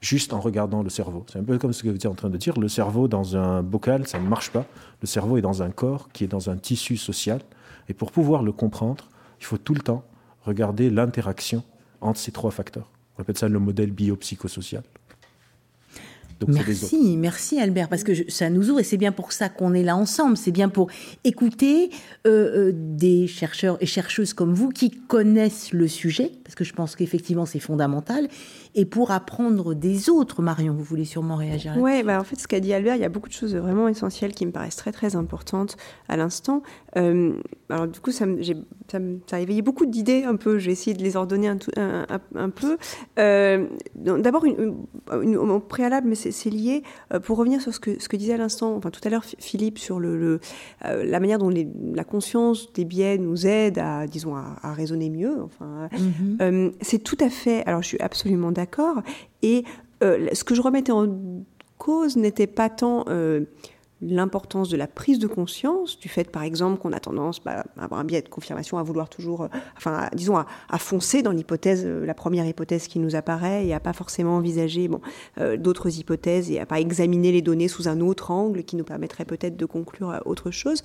juste en regardant le cerveau. C'est un peu comme ce que vous êtes en train de dire. Le cerveau dans un bocal, ça ne marche pas. Le cerveau est dans un corps qui est dans un tissu social. Et pour pouvoir le comprendre, il faut tout le temps regarder l'interaction entre ces trois facteurs. On appelle ça le modèle biopsychosocial. Merci, merci Albert, parce que ça nous ouvre et c'est bien pour ça qu'on est là ensemble. C'est bien pour écouter euh, euh, des chercheurs et chercheuses comme vous qui connaissent le sujet, parce que je pense qu'effectivement c'est fondamental, et pour apprendre des autres. Marion, vous voulez sûrement réagir Oui, bah en fait, ce qu'a dit Albert, il y a beaucoup de choses vraiment essentielles qui me paraissent très très importantes à l'instant. Euh, alors du coup, ça, ça, ça, a éveillé beaucoup d'idées un peu. Je vais essayer de les ordonner un, un, un, peu. Euh, D'abord, une, une, au préalable, mais c'est lié, euh, pour revenir sur ce que, ce que disait à l'instant, enfin tout à l'heure Philippe, sur le, le la manière dont les, la conscience des biais nous aide à, disons, à, à raisonner mieux. Enfin, euh, c'est tout à fait. Alors, je suis absolument d'accord d'accord. Et euh, ce que je remettais en cause n'était pas tant euh, l'importance de la prise de conscience, du fait par exemple qu'on a tendance bah, à avoir un biais de confirmation, à vouloir toujours, euh, enfin disons à, foncer dans l'hypothèse, la première hypothèse qui nous apparaît et à pas forcément envisager d'autres hypothèses et à pas examiner les données sous un autre angle qui nous permettrait peut-être de conclure autre chose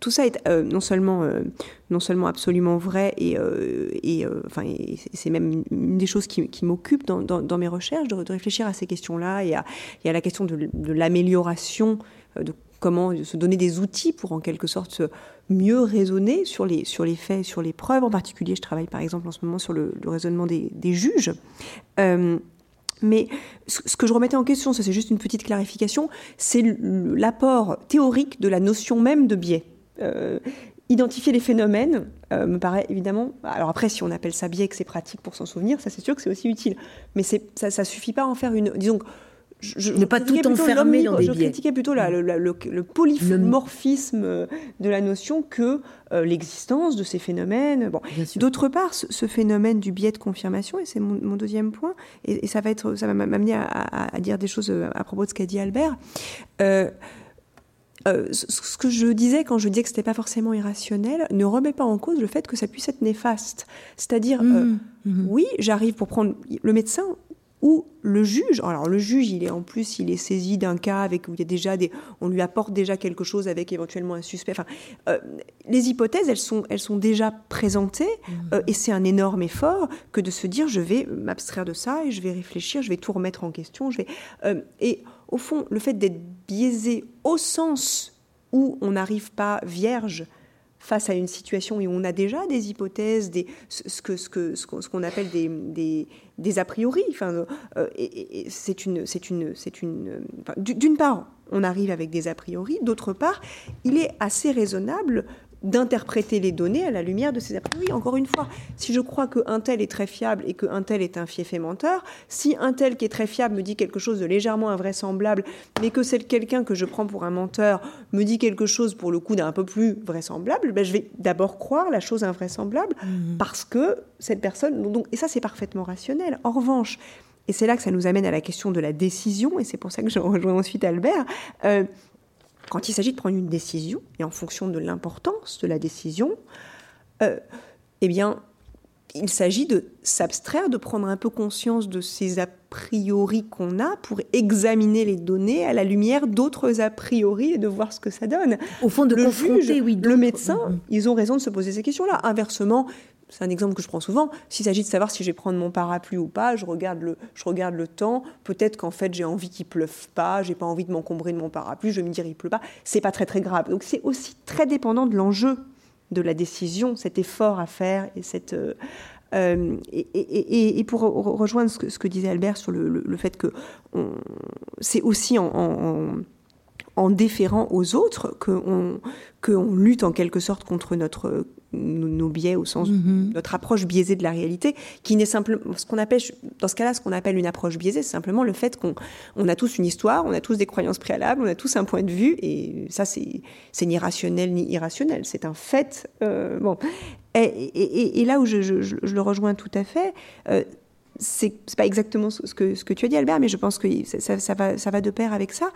tout ça est euh, non seulement euh, non seulement absolument vrai et, euh, et enfin c'est même une des choses qui, qui m'occupe dans, dans, mes recherches de, réfléchir à ces questions-là et à, et à la question de, de l'amélioration de comment se donner des outils pour en quelque sorte mieux raisonner sur les, sur les faits, sur les preuves. En particulier, je travaille par exemple en ce moment sur le, raisonnement des, des juges. mais ce que je remettais en question, ça c'est juste une petite clarification, c'est l'apport théorique de la notion même de biais. Euh, identifier les phénomènes euh, me paraît évidemment. Alors après, si on appelle ça biais, que c'est pratique pour s'en souvenir, ça c'est sûr que c'est aussi utile. Mais ça, ça suffit pas à en faire une. Disons. Je, ne pas tout enfermer dans des je biais. Je critiquais plutôt la, le, le, polymorphisme de la notion que euh, l'existence de ces phénomènes. Bon. D'autre part, ce, phénomène du biais de confirmation, et c'est mon, deuxième point, et, ça va être, ça va m'amener à, à, dire des choses à propos de ce qu'a dit Albert. Euh, euh, ce que je disais quand je disais que c'était pas forcément irrationnel ne remet pas en cause le fait que ça puisse être néfaste. C'est-à-dire, euh, mmh, mmh. oui, j'arrive pour prendre le médecin ou le juge. Alors le juge, il est en plus, il est saisi d'un cas avec où il y a déjà des, on lui apporte déjà quelque chose avec éventuellement un suspect. Enfin, euh, les hypothèses, elles sont, elles sont déjà présentées mmh. et c'est un énorme effort que de se dire, je vais m'abstraire de ça et je vais réfléchir, je vais tout remettre en question, je vais et au fond, le fait d'être biaisé au sens où on n'arrive pas vierge face à une situation où on a déjà des hypothèses, ce qu'on ce que, ce appelle des, des, a priori. Enfin, euh, et, c'est une, c'est une, une. D'une part, on arrive avec des a priori. D'autre part, il est assez raisonnable d'interpréter les données à la lumière de ces a priori. Encore une fois, si je crois qu'un tel est très fiable et qu'un tel est un fief et menteur, si un tel qui est très fiable me dit quelque chose de légèrement invraisemblable, mais que c'est quelqu'un que je prends pour un menteur me dit quelque chose pour le coup d'un peu plus vraisemblable, ben je vais d'abord croire la chose invraisemblable mmh. parce que cette personne... Donc, et ça, c'est parfaitement rationnel. En revanche, et c'est là que ça nous amène à la question de la décision, et c'est pour ça que je rejoins ensuite Albert. Euh, quand il s'agit de prendre une décision, et en fonction de l'importance de la décision, euh, eh bien, il s'agit de s'abstraire, de prendre un peu conscience de ces a priori qu'on a pour examiner les données à la lumière d'autres a priori et de voir ce que ça donne. Au fond, de le confronter, oui. Le médecin, mm-hmm. ils ont raison de se poser ces questions-là. Inversement, c'est un exemple que je prends souvent. S'il s'agit de savoir si je vais prendre mon parapluie ou pas, je regarde le, je regarde le temps. Peut-être qu'en fait j'ai envie qu'il pleuve pas, j'ai pas envie de m'encombrer de mon parapluie. Je vais me dire il pleut pas. C'est pas très très grave. Donc c'est aussi très dépendant de l'enjeu de la décision, cet effort à faire et cette, euh, et, pour rejoindre ce que, disait Albert sur le, fait que c'est aussi en en déférant aux autres qu'on que on lutte en quelque sorte contre notre nos biais au sens de mm-hmm. notre approche biaisée de la réalité qui n'est simplement ce qu'on appelle dans ce cas-là ce qu'on appelle une approche biaisée c'est simplement le fait qu'on on a tous une histoire on a tous des croyances préalables on a tous un point de vue et ça c'est ni rationnel ni irrationnel c'est un fait euh, bon et, et, là où je, je, le rejoins tout à fait euh, c'est pas exactement ce que, ce que tu as dit Albert mais je pense que ça, ça, va, ça va de pair avec ça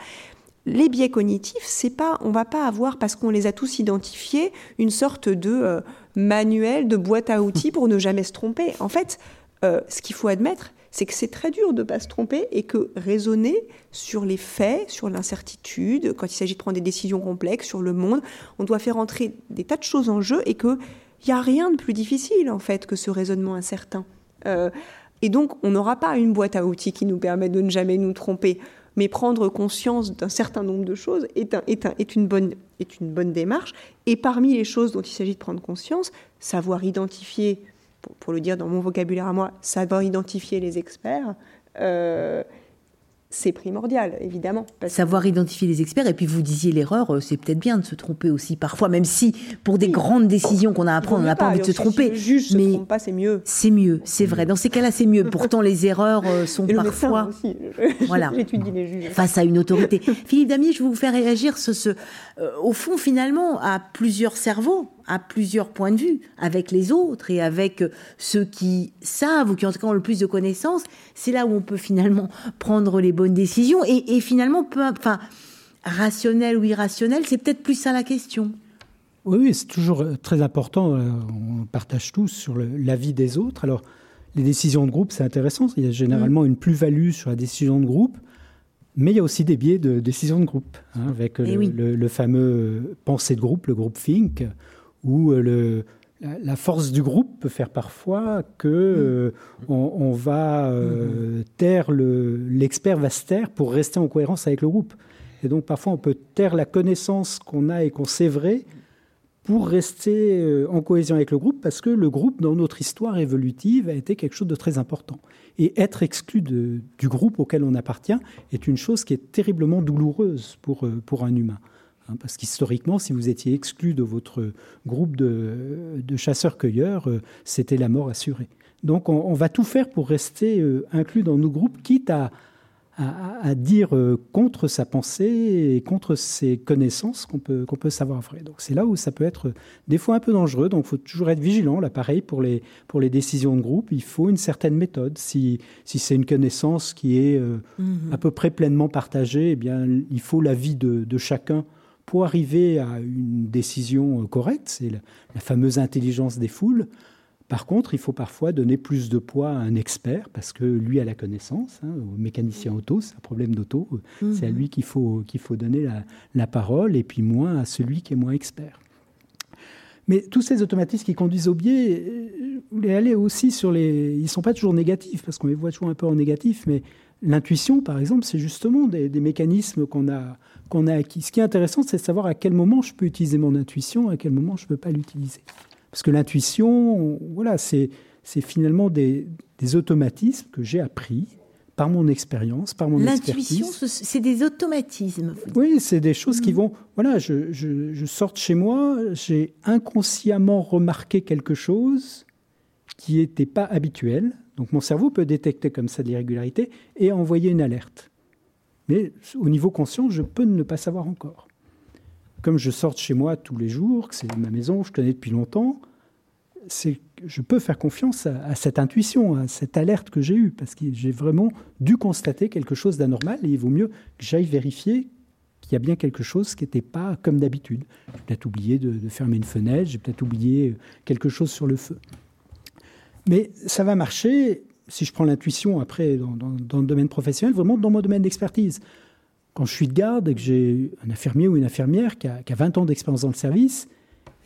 les biais cognitifs, c'est pas, on va pas avoir parce qu'on les a tous identifiés une sorte de euh, manuel, de boîte à outils pour ne jamais se tromper. En fait, euh, ce qu'il faut admettre, c'est que c'est très dur de ne pas se tromper et que raisonner sur les faits, sur l'incertitude, quand il s'agit de prendre des décisions complexes sur le monde, on doit faire entrer des tas de choses en jeu et qu'il n'y a rien de plus difficile en fait que ce raisonnement incertain. Euh, et donc, on n'aura pas une boîte à outils qui nous permet de ne jamais nous tromper mais prendre conscience d'un certain nombre de choses est, une bonne démarche. Et parmi les choses dont il s'agit de prendre conscience, savoir identifier, pour, le dire dans mon vocabulaire à moi, savoir identifier les experts, euh, c'est primordial, évidemment. Savoir identifier les experts, et puis vous disiez l'erreur, euh, c'est peut-être bien de se tromper aussi parfois, même si pour des grandes décisions qu'on a à prendre, on n'a pas, envie de se tromper. Si le mais se trompe pas, c'est mieux. C'est mieux, c'est vrai. Dans ces cas-là, c'est mieux. Pourtant, les erreurs euh, sont et parfois. aussi. voilà. J'étudie les juges. Face à une autorité. Philippe Damier, je vais vous faire réagir ce, ce euh, au fond, finalement, à plusieurs cerveaux à plusieurs points de vue, avec les autres et avec ceux qui savent ou qui en tout cas ont le plus de connaissances, c'est là où on peut finalement prendre les bonnes décisions. Et, finalement, peu, enfin, rationnel ou irrationnel, c'est peut-être plus ça la question. Oui, oui c'est toujours euh, très important. Euh, on partage tous sur l'avis des autres. Alors, les décisions de groupe, c'est intéressant. Il y a généralement une plus-value sur la décision de groupe. Mais il y a aussi des biais de décision de groupe, hein, avec eh le, le, fameux pensée de groupe, le groupe Think, où euh, la, force du groupe peut faire parfois que euh, on, va euh, taire l'expert va se taire pour rester en cohérence avec le groupe. Et donc parfois on peut taire la connaissance qu'on a et qu'on sait vrai pour rester en cohésion avec le groupe parce que le groupe dans notre histoire évolutive a été quelque chose de très important. Et être exclu du groupe auquel on appartient est une chose qui est terriblement douloureuse pour un humain. Hein, parce qu'historiquement, si vous étiez exclu de votre groupe de, chasseurs-cueilleurs, euh, c'était la mort assurée. Donc on, va tout faire pour rester euh, inclus dans nos groupes, quitte à, à, dire euh, contre sa pensée et contre ses connaissances qu'on peut, qu'on peut savoir vrai. Donc c'est là où ça peut être des fois un peu dangereux. Donc il faut toujours être vigilant. Là, pareil, pour les, pour les décisions de groupe, il faut une certaine méthode. Si, si c'est une connaissance qui est mm-hmm. à peu près pleinement partagée, eh bien, il faut l'avis de, de chacun pour arriver à une décision correcte, c'est la, fameuse intelligence des foules. Par contre, il faut parfois donner plus de poids à un expert parce que lui a la connaissance. Hein, au mécanicien auto, c'est un problème d'auto. C'est à mhm. lui qu'il faut, qu'il faut donner la, parole et puis moins à celui qui est moins expert. Mais tous ces automatismes qui conduisent au biais, vous voulez aller aussi sur les. Ils ne sont pas toujours négatifs parce qu'on les voit toujours un peu en négatif, mais l'intuition, par exemple, c'est justement des, des mécanismes qu'on a qu'on a acquis. Ce qui est intéressant, c'est de savoir à quel moment je peux utiliser mon intuition, à quel moment je ne peux pas l'utiliser. Parce que l'intuition, voilà, c'est finalement des, automatismes que j'ai appris par mon expérience, par mon expertise. L'intuition, c'est des automatismes. Oui, c'est des choses qui mm. vont. Voilà, je, je, je sors de chez moi, j'ai inconsciemment remarqué quelque chose qui n'était pas habituel. Donc mon cerveau peut détecter comme ça de l'irrégularité et envoyer une alerte. Mais au niveau conscient, je peux ne pas savoir encore. Comme je sors chez moi tous les jours, que c'est ma maison, je connais depuis longtemps, je peux faire confiance à, cette intuition, à cette alerte que j'ai eue, parce que j'ai vraiment dû constater quelque chose d'anormal, et il vaut mieux que j'aille vérifier qu'il y a bien quelque chose qui n'était pas comme d'habitude. J'ai peut-être oublié de, fermer une fenêtre, j'ai peut-être oublié quelque chose sur le feu. Mais ça va marcher si je prends l'intuition après dans, le domaine professionnel, vraiment dans mon domaine d'expertise. Quand je suis de garde et que j'ai un infirmier ou une infirmière qui a, 20 ans d'expérience dans le service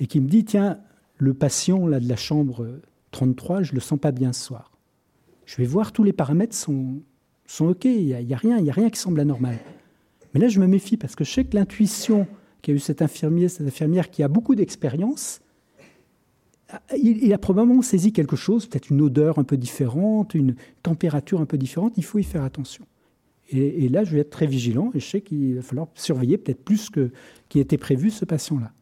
et qui me dit tiens, le patient là, de la chambre 33, je ne le sens pas bien ce soir. Je vais voir, tous les paramètres sont, OK, il n'y a, a, rien, il a rien qui semble anormal. Mais là, je me méfie parce que je sais que l'intuition qu'a eu cet infirmier, cette infirmière qui a beaucoup d'expérience, il, a probablement saisi quelque chose, peut-être une odeur un peu différente, une température un peu différente. Il faut y faire attention. Et, là, je vais être très vigilant et je sais qu'il va falloir surveiller peut-être plus que qui était prévu ce patient-là.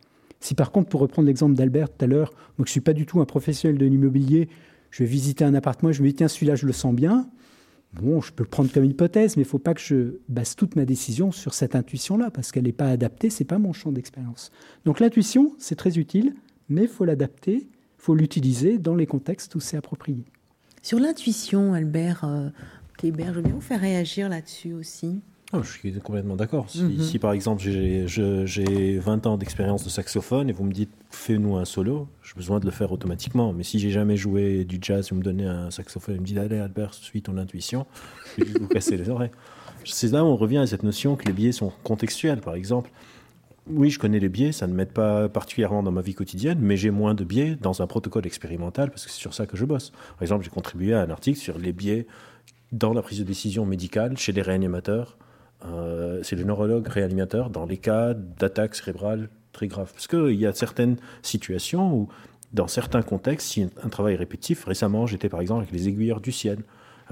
Si par contre, pour reprendre l'exemple d'Albert tout à l'heure, moi je ne suis pas du tout un professionnel de l'immobilier, je vais visiter un appartement et je me dis tiens celui-là je le sens bien. Bon, je peux le prendre comme hypothèse, mais il ne faut pas que je base toute ma décision sur cette intuition-là, parce qu'elle n'est pas adaptée, ce n'est pas mon champ d'expérience. Donc l'intuition, c'est très utile, mais il faut l'adapter, faut l'utiliser dans les contextes où c'est approprié. Sur l'intuition, Albert euh, je veux bien vous faire réagir là-dessus aussi. Oh, je suis complètement d'accord. Si, mhm. par exemple j'ai 20 ans d'expérience de saxophone et vous me dites fais-nous un solo, j'ai besoin de le faire automatiquement. Mais si j'ai jamais joué du jazz, vous me donnez un saxophone et me dites allez Albert, suis ton intuition, je vais vous casser les oreilles. C'est là où on revient à cette notion que les biais sont contextuels. Par exemple, oui, je connais les biais, ça ne m'aide pas particulièrement dans ma vie quotidienne, mais j'ai moins de biais dans un protocole expérimental parce que c'est sur ça que je bosse. Par exemple, j'ai contribué à un article sur les biais dans la prise de décision médicale chez les réanimateurs euh, c'est le neurologue réanimateur dans les cas d'attaque cérébrale très grave. Parce qu'il y a certaines situations où, dans certains contextes, si un travail répétitif, récemment j'étais par exemple avec les aiguilleurs du ciel,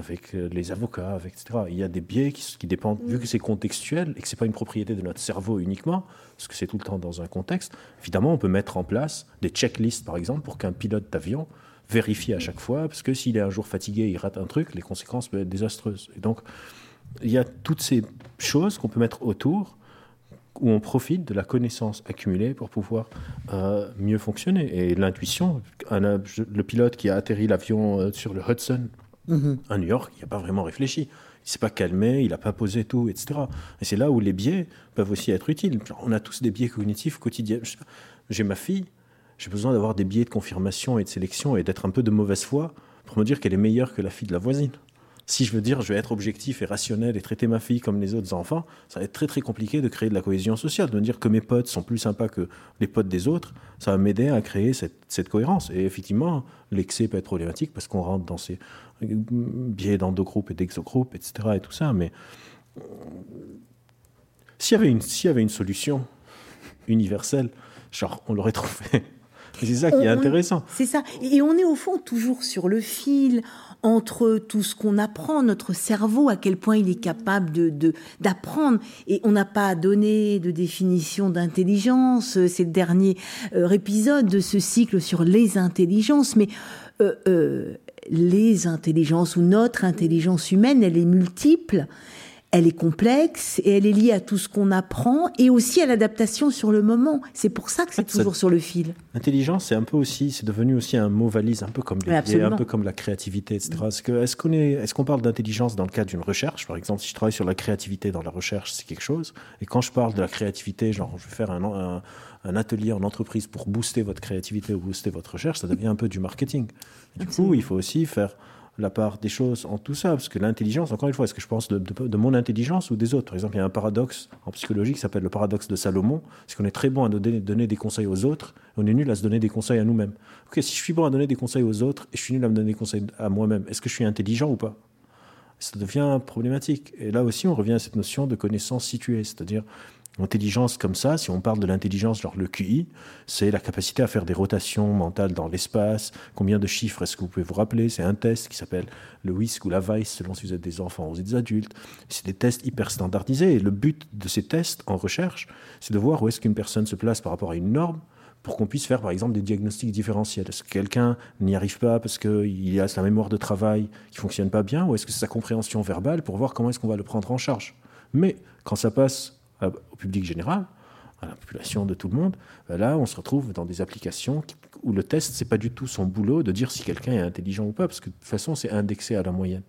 avec euh, les avocats, avec, etc. Il y a des biais qui, dépendent, vu que c'est contextuel et que ce n'est pas une propriété de notre cerveau uniquement, parce que c'est tout le temps dans un contexte, évidemment on peut mettre en place des checklists par exemple pour qu'un pilote d'avion vérifie à chaque fois, parce que s'il est un jour fatigué, il rate un truc, les conséquences peuvent être désastreuses. Et donc, il y a toutes ces choses qu'on peut mettre autour où on profite de la connaissance accumulée pour pouvoir euh, mieux fonctionner. Et l'intuition, le pilote qui a atterri l'avion euh, sur le Hudson à New York, il n'a pas vraiment réfléchi. Il s'est pas calmé, il n'a pas posé tout, etc. Et c'est là où les biais peuvent aussi être utiles. on a tous des biais cognitifs quotidiens. J'ai ma fille, j'ai besoin d'avoir des biais de confirmation et de sélection et d'être un peu de mauvaise foi pour me dire qu'elle est meilleure que la fille de la voisine si je veux dire, je vais être objectif et rationnel et traiter ma fille comme les autres enfants, ça va être très très compliqué de créer de la cohésion sociale. De me dire que mes potes sont plus sympas que les potes des autres, ça va m'aider à créer cette, cohérence. Et effectivement, l'excès peut être problématique parce qu'on rentre dans ces biais d'endogroupes et d'exogroupes, etc. et tout ça. Mais s'il y avait une, y avait une solution universelle, genre, on l'aurait trouvé. C'est ça qui est intéressant. C'est ça. Et on est au fond toujours sur le fil entre tout ce qu'on apprend, notre cerveau, à quel point il est capable de d'apprendre. Et on n'a pas donné de définition d'intelligence. C'est le dernier euh, épisode de ce cycle sur les intelligences. Mais euh, euh, les intelligences ou notre intelligence humaine, elle est multiple elle est complexe et elle est liée à tout ce qu'on apprend et aussi à l'adaptation sur le moment. C'est pour ça que c'est toujours sur le fil. L'intelligence, c'est un peu aussi, c'est devenu aussi un mot valise, un peu comme les, un peu comme la créativité, etc. Est-ce qu'on est, est-ce qu'on parle d'intelligence dans le cadre d'une recherche, par exemple, si je travaille sur la créativité dans la recherche, c'est quelque chose. Et quand je parle de la créativité, genre je vais faire un, un, atelier en entreprise pour booster votre créativité ou booster votre recherche, ça devient un peu du marketing. Du coup, il faut aussi faire la part des choses en tout ça, parce que l'intelligence, encore une fois, est-ce que je pense de, mon intelligence ou des autres? Par exemple, il y a un paradoxe en psychologie qui s'appelle le paradoxe de Salomon, c'est qu'on est très bon à donner, donner, des conseils aux autres, et on est nul à se donner des conseils à nous-mêmes. Ok, si je suis bon à donner des conseils aux autres, et je suis nul à me donner des conseils à moi-même, est-ce que je suis intelligent ou pas? Ça devient problématique. Et là aussi, on revient à cette notion de connaissance située, c'est-à-dire L'intelligence comme ça, si on parle de l'intelligence, genre le QI, c'est la capacité à faire des rotations mentales dans l'espace. Combien de chiffres est-ce que vous pouvez vous rappeler? C'est un test qui s'appelle le WISC ou la VICE, selon si vous êtes des enfants ou des adultes. C'est des tests hyper standardisés. Le but de ces tests en recherche, c'est de voir où est-ce qu'une personne se place par rapport à une norme pour qu'on puisse faire par exemple des diagnostics différentiels. Est-ce que quelqu'un n'y arrive pas parce qu'il a sa mémoire de travail qui fonctionne pas bien? Ou est-ce que c'est sa compréhension verbale pour voir comment est-ce qu'on va le prendre en charge? Mais quand ça passe au public général, à la population de tout le monde, ben là, on se retrouve dans des applications où le test, c'est pas du tout son boulot de dire si quelqu'un est intelligent ou pas, parce que de toute façon, c'est indexé à la moyenne.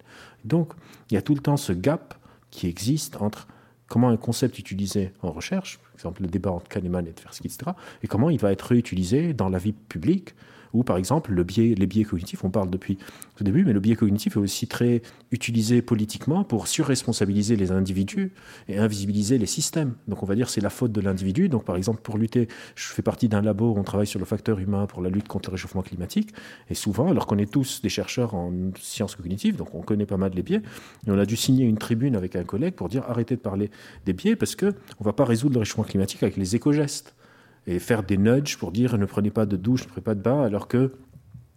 Donc, il y a tout le temps ce gap qui existe entre comment un concept utilisé en recherche, par exemple le débat entre Kahneman et Tversky, etc., et comment il va être réutilisé dans la vie publique ou par exemple le biais, les biais cognitifs, on parle depuis le début, mais le biais cognitif est aussi très utilisé politiquement pour surresponsabiliser les individus et invisibiliser les systèmes. Donc on va dire c'est la faute de l'individu. Donc par exemple pour lutter, je fais partie d'un labo où on travaille sur le facteur humain pour la lutte contre le réchauffement climatique, et souvent, alors qu'on est tous des chercheurs en sciences cognitives, donc on connaît pas mal les biais, et on a dû signer une tribune avec un collègue pour dire arrêtez de parler des biais parce que on va pas résoudre le réchauffement climatique avec les éco-gestes. Et faire des nudges pour dire ne prenez pas de douche, ne prenez pas de bain, alors que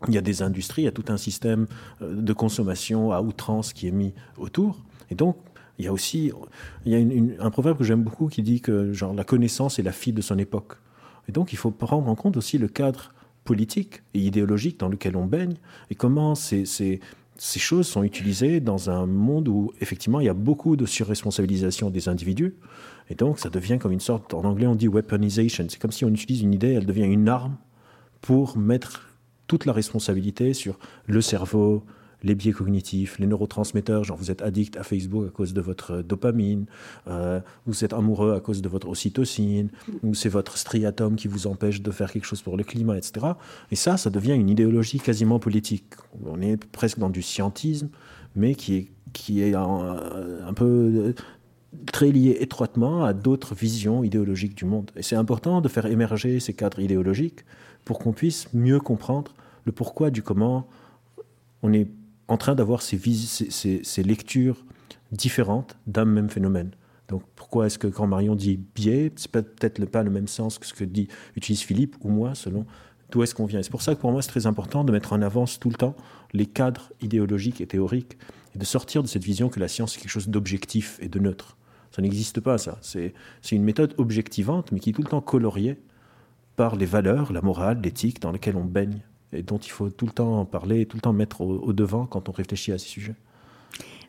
il y a des industries, il y a tout un système euh, de consommation à outrance qui est mis autour. Et donc, il y a aussi il y a un proverbe que j'aime beaucoup qui dit que genre, la connaissance est la fille de son époque. Et donc, il faut prendre en compte aussi le cadre politique et idéologique dans lequel on baigne et comment ces, ces, ces choses sont utilisées dans un monde où, effectivement, il y a beaucoup de surresponsabilisation des individus. Et donc, ça devient comme une sorte, en anglais, on dit weaponization. C'est comme si on utilise une idée, elle devient une arme pour mettre toute la responsabilité sur le cerveau, les biais cognitifs, les neurotransmetteurs, genre vous êtes addict à Facebook à cause de votre dopamine, euh, vous êtes amoureux à cause de votre ocytocine, ou c'est votre striatum qui vous empêche de faire quelque chose pour le climat, etc. Et ça, ça devient une idéologie quasiment politique. On est presque dans du scientisme, mais qui est, qui est un, un peu très lié étroitement à d'autres visions idéologiques du monde. Et c'est important de faire émerger ces cadres idéologiques pour qu'on puisse mieux comprendre le pourquoi du comment on est en train d'avoir ces, lectures différentes d'un même phénomène. Donc pourquoi est-ce que quand Marion dit biais, c'est peut-être pas le même sens que ce que dit, utilise Philippe ou moi, selon d'où est-ce qu'on vient. C'est pour ça que pour moi c'est très important de mettre en avance tout le temps les cadres idéologiques et théoriques et de sortir de cette vision que la science est quelque chose d'objectif et de neutre. Ça n'existe pas, ça. C'est une méthode objectivante, mais qui est tout le temps coloriée par les valeurs, la morale, l'éthique dans lesquelles on baigne et dont il faut tout le temps parler, tout le temps mettre au, devant quand on réfléchit à ces sujets.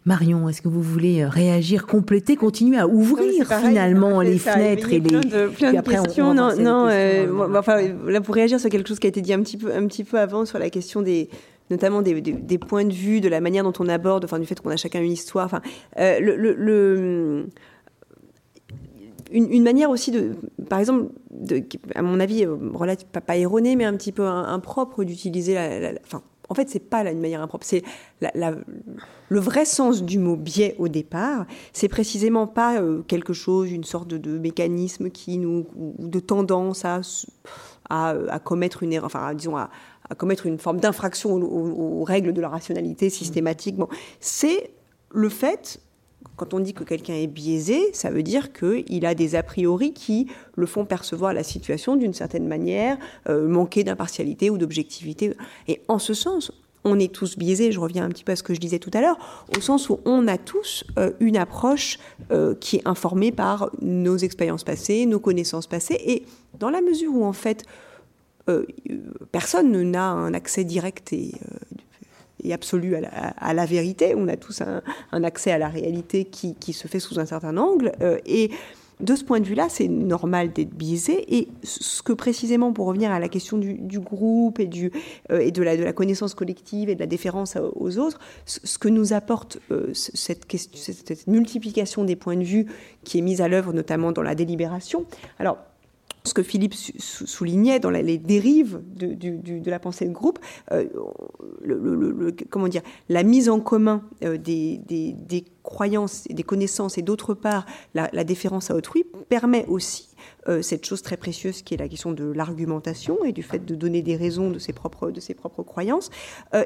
Marion, est-ce que vous voulez euh, réagir, compléter, continuer à ouvrir finalement les fenêtres et les plein de, plein de questions Non, non. Euh, enfin, là pour réagir sur quelque chose qui a été dit un petit peu, un petit peu avant sur la question des notamment des, des, points de vue, de la manière dont on aborde, enfin du fait qu'on a chacun une histoire. Enfin, euh, le, le une, manière aussi de, par exemple, de, à mon avis, euh, relative, pas, erronée, mais un petit peu impropre d'utiliser la, enfin, en fait, c'est pas là une manière impropre. C'est le vrai sens du mot biais au départ. C'est précisément pas euh, quelque chose, une sorte de, mécanisme qui nous, ou de tendance à, à, commettre une erreur, enfin, disons, à, commettre une forme d'infraction aux, aux, règles de la rationalité systématiquement. C'est le fait quand on dit que quelqu'un est biaisé, ça veut dire qu'il a des a priori qui le font percevoir la situation d'une certaine manière, euh, manquer d'impartialité ou d'objectivité. Et en ce sens, on est tous biaisés, je reviens un petit peu à ce que je disais tout à l'heure, au sens où on a tous euh, une approche euh, qui est informée par nos expériences passées, nos connaissances passées, et dans la mesure où en fait personne n'a un accès direct et et absolue à la, vérité. On a tous un, accès à la réalité qui, se fait sous un certain angle. Euh, et de ce point de vue-là, c'est normal d'être biaisé. Et ce que précisément, pour revenir à la question du, groupe et, du, euh, et de, la, de la connaissance collective et de la déférence aux autres, ce, que nous apporte euh, cette, question, cette multiplication des points de vue qui est mise à l'œuvre notamment dans la délibération. Alors, ce que Philippe soulignait dans les dérives de, la pensée de groupe, euh, comment dire, la mise en commun euh, des, croyances et des connaissances et d'autre part la, déférence à autrui permet aussi euh, cette chose très précieuse qui est la question de l'argumentation et du fait de donner des raisons de ses propres, de ses propres croyances.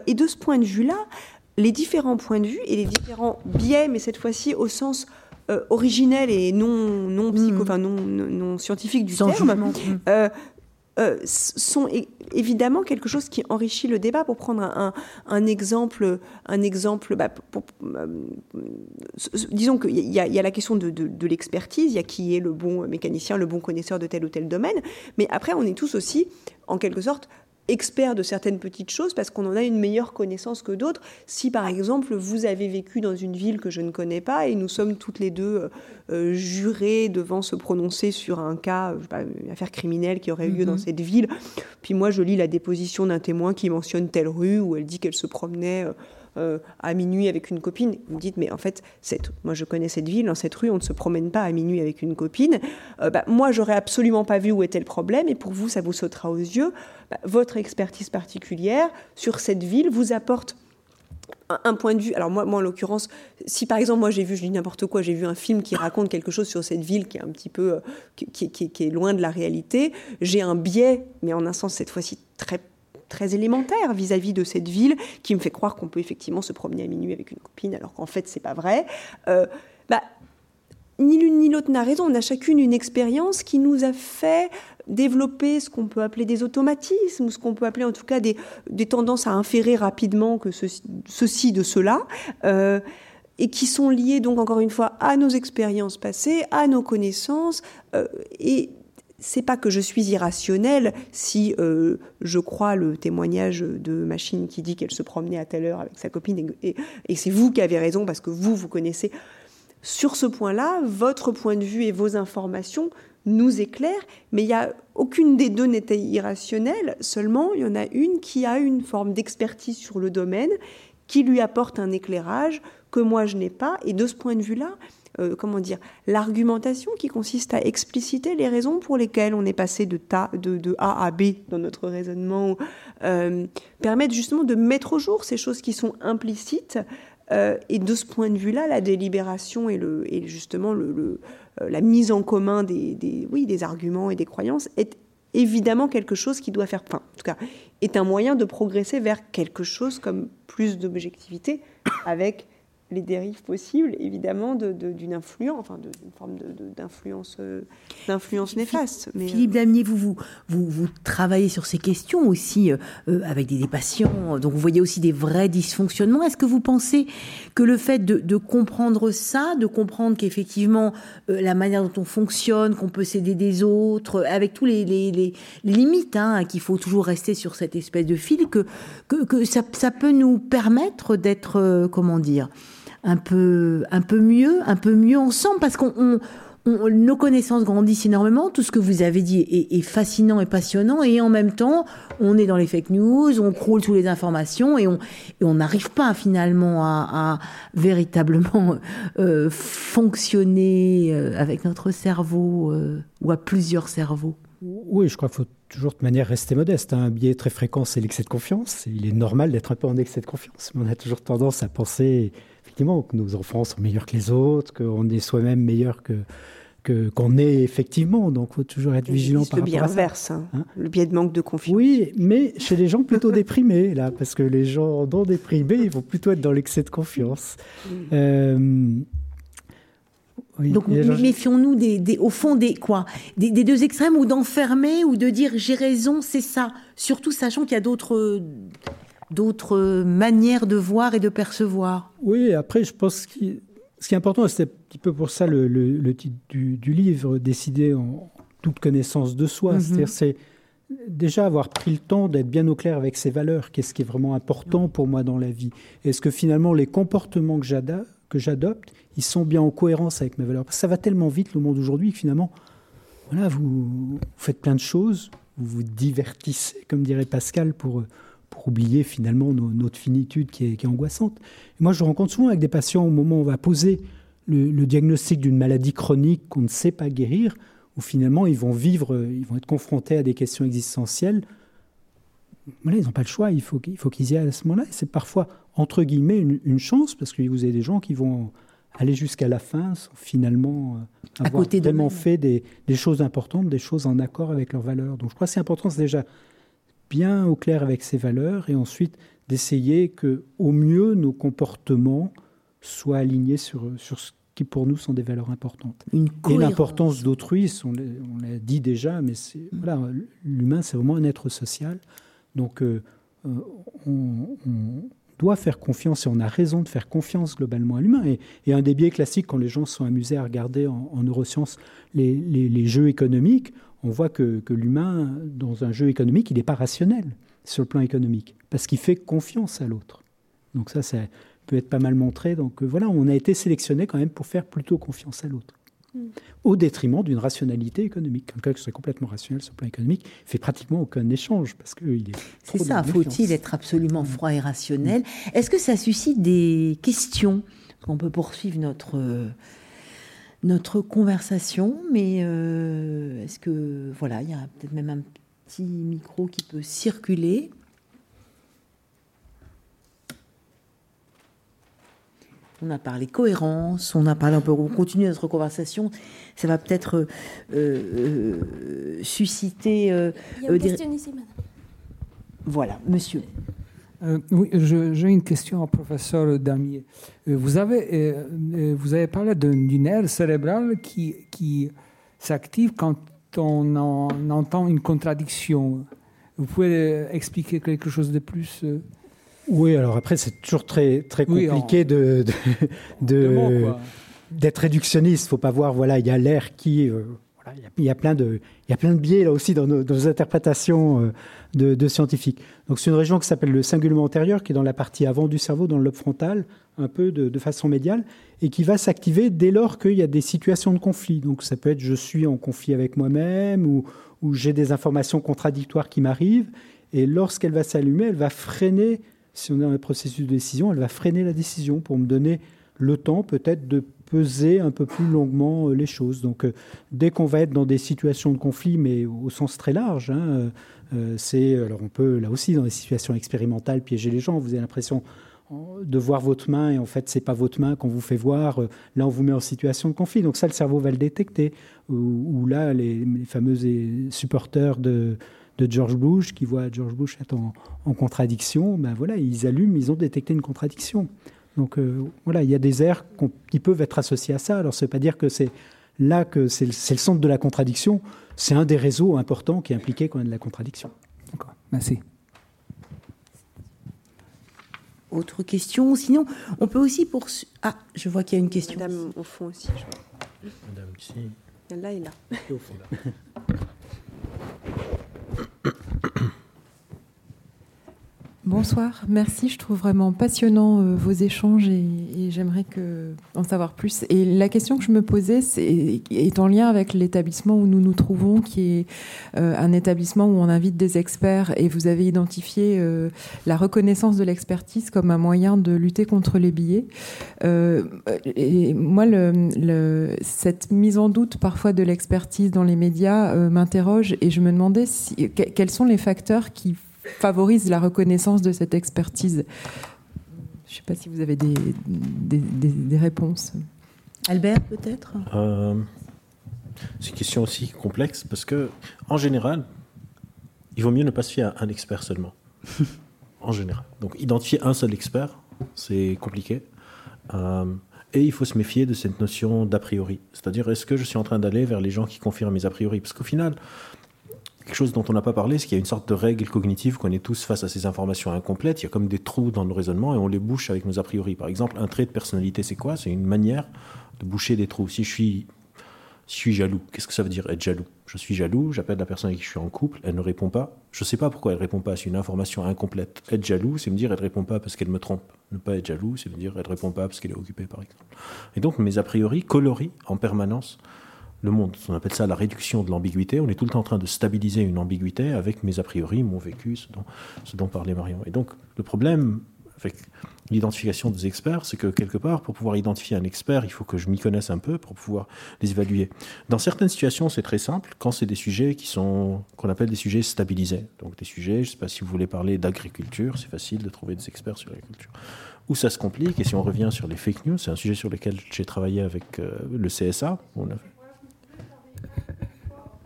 et de ce point de vue-là, les différents points de vue et les différents biais, mais cette fois-ci au sens euh, et non, non, psycho, mm. enfin, non, non, scientifique du terme, mm. euh, euh, sont évidemment quelque chose qui enrichit le débat. Pour prendre un, un exemple, un exemple bah, disons qu'il y, y, a la question de, de, de l'expertise, il y a qui est le bon mécanicien, le bon connaisseur de tel ou tel domaine, mais après on est tous aussi, en quelque sorte, expert de certaines petites choses parce qu'on en a une meilleure connaissance que d'autres. Si par exemple vous avez vécu dans une ville que je ne connais pas et nous sommes toutes les deux euh, euh, jurées devant se prononcer sur un cas, une affaire criminelle qui aurait eu lieu dans mhm. cette ville, puis moi je lis la déposition d'un témoin qui mentionne telle rue où elle dit qu'elle se promenait. Euh, euh, à minuit avec une copine. Vous dites, mais en fait, moi je connais cette ville, dans cette rue, on ne se promène pas à minuit avec une copine. Euh, bah, moi, j'aurais absolument pas vu où était le problème, et pour vous, ça vous sautera aux yeux. Bah, votre expertise particulière sur cette ville vous apporte un, point de vue. Alors moi, moi en l'occurrence, si par exemple moi j'ai vu, je dis n'importe quoi, j'ai vu un film qui raconte quelque chose sur cette ville qui est un petit peu, euh, qui, est loin de la réalité, j'ai un biais, mais en un sens cette fois-ci très très élémentaire vis-à-vis de cette ville qui me fait croire qu'on peut effectivement se promener à minuit avec une copine alors qu'en fait c'est pas vrai. Euh, bah, ni l'une ni l'autre n'a raison. On a chacune une expérience qui nous a fait développer ce qu'on peut appeler des automatismes, ou ce qu'on peut appeler en tout cas des, tendances à inférer rapidement que ceci, de cela, euh, et qui sont liées donc encore une fois à nos expériences passées, à nos connaissances, euh, et c'est pas que je suis irrationnelle si euh, je crois le témoignage de machine qui dit qu'elle se promenait à telle heure avec sa copine et, c'est vous qui avez raison parce que vous, vous connaissez. Sur ce point-là, votre point de vue et vos informations nous éclaire, mais il y a aucune des deux n'était irrationnelle, seulement il y en a une qui a une forme d'expertise sur le domaine, qui lui apporte un éclairage que moi je n'ai pas, et de ce point de vue-là, euh, comment dire, l'argumentation qui consiste à expliciter les raisons pour lesquelles on est passé de, A à B dans notre raisonnement, euh, permettent justement de mettre au jour ces choses qui sont implicites. Euh, et de ce point de vue-là, la délibération et, le, et justement le, euh, la mise en commun des, oui, des arguments et des croyances est évidemment quelque chose qui doit faire, enfin, en tout cas, est un moyen de progresser vers quelque chose comme plus d'objectivité avec les dérives possibles, évidemment, d'une influence, enfin, d'une forme d'influence euh, d'influence néfaste. Mais, Philippe euh, Damier, vous, vous, vous, travaillez sur ces questions aussi euh, avec des, patients, donc vous voyez aussi des vrais dysfonctionnements. Est-ce que vous pensez que le fait de, comprendre ça, de comprendre qu'effectivement la manière dont on fonctionne, qu'on peut s'aider des autres, avec tous les, les, limites, hein, qu'il faut toujours rester sur cette espèce de fil, que, que, que ça, ça peut nous permettre d'être, comment dire, un peu, un peu mieux, un peu mieux ensemble, parce qu'on nos connaissances grandissent énormément. Tout ce que vous avez dit est, fascinant et passionnant. Et en même temps, on est dans les fake news, on croule sous les informations et on n'arrive pas finalement à, véritablement euh, fonctionner euh, avec notre cerveau euh, ou à plusieurs cerveaux. Oui, je crois qu'il faut toujours de manière rester modeste. Hein. Un biais très fréquent, c'est l'excès de confiance. Il est normal d'être un peu en excès de confiance. Mais on a toujours tendance à penser effectivement, que nos enfants sont meilleurs que les autres, qu'on est soi-même meilleur que qu'on est effectivement. Donc, il faut toujours être vigilant par rapport à ça. Le biais inverse, hein. Hein? Le biais de manque de confiance. Oui, mais chez les gens plutôt déprimés, là, parce que les gens non déprimés, ils vont plutôt être dans l'excès de confiance. Mm. Euh, Donc, méfions-nous des, au fond des quoi? Des, des deux extrêmes, ou d'enfermer, ou de dire j'ai raison, c'est ça. Surtout sachant qu'il y a d'autres d'autres manières de voir et de percevoir. Oui, après, je pense que ce qui est important, c'est un petit peu pour ça le, titre du, livre, décider en toute connaissance de soi. Mhm. C'est-à-dire, c'est déjà avoir pris le temps d'être bien au clair avec ses valeurs. Qu'est-ce qui est vraiment important pour moi dans la vie Est-ce que finalement, les comportements que j'adopte, ils sont bien en cohérence avec mes valeurs? Parce que ça va tellement vite le monde aujourd'hui que finalement, voilà, vous, faites plein de choses, vous vous divertissez, comme dirait Pascal, pour pour oublier finalement notre finitude qui est, angoissante. moi, je rencontre souvent avec des patients au moment où on va poser le, diagnostic d'une maladie chronique qu'on ne sait pas guérir, où finalement ils vont vivre, ils vont être confrontés à des questions existentielles. Voilà, ils n'ont pas le choix, il faut, qu'ils y aillent à ce moment-là. Et c'est parfois, entre guillemets, une, chance, parce que vous avez des gens qui vont aller jusqu'à la fin sans finalement euh, avoir vraiment fait des, des, choses importantes, des choses en accord avec leurs valeurs. Donc je crois que c'est important, c'est déjà bien au clair avec ses valeurs et ensuite d'essayer que, au mieux, nos comportements soient alignés sur, sur ce qui pour nous sont des valeurs importantes. et l'importance d'autrui, on l'a dit déjà, mais voilà, l'humain c'est vraiment un être social. Donc euh, euh, on, doit faire confiance et on a raison de faire confiance globalement à l'humain. Et, un des biais classiques quand les gens sont amusés à regarder en, neurosciences les, les, les, jeux économiques, on voit que, l'humain, dans un jeu économique, il n'est pas rationnel sur le plan économique, parce qu'il fait confiance à l'autre. Donc ça, ça peut être pas mal montré. Donc euh, voilà, on a été sélectionné quand même pour faire plutôt confiance à l'autre. Mm. Au détriment d'une rationalité économique. Quelqu'un qui serait complètement rationnel sur le plan économique fait pratiquement aucun échange parce qu'il est. C'est ça, faut-il être absolument froid et rationnel? Est-ce que ça suscite des questions? On peut poursuivre notre euh, notre conversation, mais euh, est-ce que voilà, il y a peut-être même un petit micro qui peut circuler. On a parlé cohérence, on a parlé, on peut continuer notre conversation. Ça va peut-être euh, euh, susciter. il y a une question ici, madame. Voilà, monsieur. Euh, oui, j'ai une question au professeur Damier. Euh, vous avez, euh, vous avez parlé d'une aire cérébrale qui, qui s'active quand on, entend une contradiction. Vous pouvez expliquer quelque chose de plus Oui, alors après, c'est toujours très, très compliqué de, d'être réductionniste. Il ne faut pas voir, voilà, il y a l'air qui il y, a plein de, il y a plein de biais là aussi dans nos, interprétations euh, de, scientifiques. Donc c'est une région qui s'appelle le singulement antérieur, qui est dans la partie avant du cerveau, dans le lobe frontal, un peu de, façon médiale, et qui va s'activer dès lors qu'il y a des situations de conflit. Donc ça peut être je suis en conflit avec moi-même ou, ou j'ai des informations contradictoires qui m'arrivent. Et lorsqu'elle va s'allumer, elle va freiner, si on est dans le processus de décision, elle va freiner la décision pour me donner le temps peut-être de peser un peu plus longuement euh, les choses. Donc, euh, dès qu'on va être dans des situations de conflit, mais au sens très large, hein, euh, c'est alors on peut là aussi dans des situations expérimentales piéger les gens. Vous avez l'impression de voir votre main et en fait c'est pas votre main qu'on vous fait voir. Là, on vous met en situation de conflit. Donc ça, le cerveau va le détecter. Ou, là, les, fameux supporters de George Bush qui voient George Bush être en, en contradiction, ben voilà, ils allument, ils ont détecté une contradiction. Donc euh, voilà, il y a des airs qui peuvent être associés à ça. Alors ça ne veut pas dire que c'est là que c'est le, centre de la contradiction. C'est un des réseaux importants qui est impliqué quand même de la contradiction. D'accord, merci. Autre question? Sinon, on peut aussi poursuivre. Ah, je vois qu'il y a une question. Madame au fond aussi. Je Madame ici. Là et là. au fond là? Bonsoir, merci. Je trouve vraiment passionnant euh, vos échanges et, j'aimerais en savoir plus. Et la question que je me posais c'est, est en lien avec l'établissement où nous nous trouvons, qui est euh, un établissement où on invite des experts et vous avez identifié euh, la reconnaissance de l'expertise comme un moyen de lutter contre les billets. et moi, cette mise en doute parfois de l'expertise dans les médias m'interroge et je me demandais quels sont les facteurs qui favorise la reconnaissance de cette expertise. Je ne sais pas si vous avez des, des, réponses. Albert, peut-être? Euh, C'est une question aussi complexe parce que, en général, il vaut mieux ne pas se fier à un expert seulement. en général. Donc, identifier un seul expert, c'est compliqué. Euh, et il faut se méfier de cette notion d'a priori. C'est-à-dire, est-ce que je suis en train d'aller vers les gens qui confirment mes a priori? Parce qu'au final, quelque chose dont on n'a pas parlé, c'est qu'il y a une sorte de règle cognitive qu'on est tous face à ces informations incomplètes. Il y a comme des trous dans nos raisonnements et on les bouche avec nos a priori. Par exemple, un trait de personnalité, c'est quoi? C'est une manière de boucher des trous. Si je suis, je suis jaloux, qu'est-ce que ça veut dire être jaloux? Je suis jaloux, j'appelle la personne avec qui je suis en couple, elle ne répond pas. Je ne sais pas pourquoi elle ne répond pas. C'est une information incomplète. Être jaloux, c'est me dire elle ne répond pas parce qu'elle me trompe. Ne pas être jaloux, c'est me dire elle ne répond pas parce qu'elle est occupée, par exemple. Et donc mes a priori colorient en permanence le monde. On appelle ça la réduction de l'ambiguïté. On est tout le temps en train de stabiliser une ambiguïté avec mes a priori, mon vécu, ce dont, ce parlait Marion. Et donc, le problème avec l'identification des experts, c'est que quelque part, pour pouvoir identifier un expert, il faut que je m'y connaisse un peu pour pouvoir les évaluer. Dans certaines situations, c'est très simple, quand c'est des sujets qui sont, qu'on appelle des sujets stabilisés. Donc des sujets, je ne sais pas si vous voulez parler d'agriculture, c'est facile de trouver des experts sur l'agriculture. Où ça se complique, et si on revient sur les fake news, c'est un sujet sur lequel j'ai travaillé avec euh, le CSA.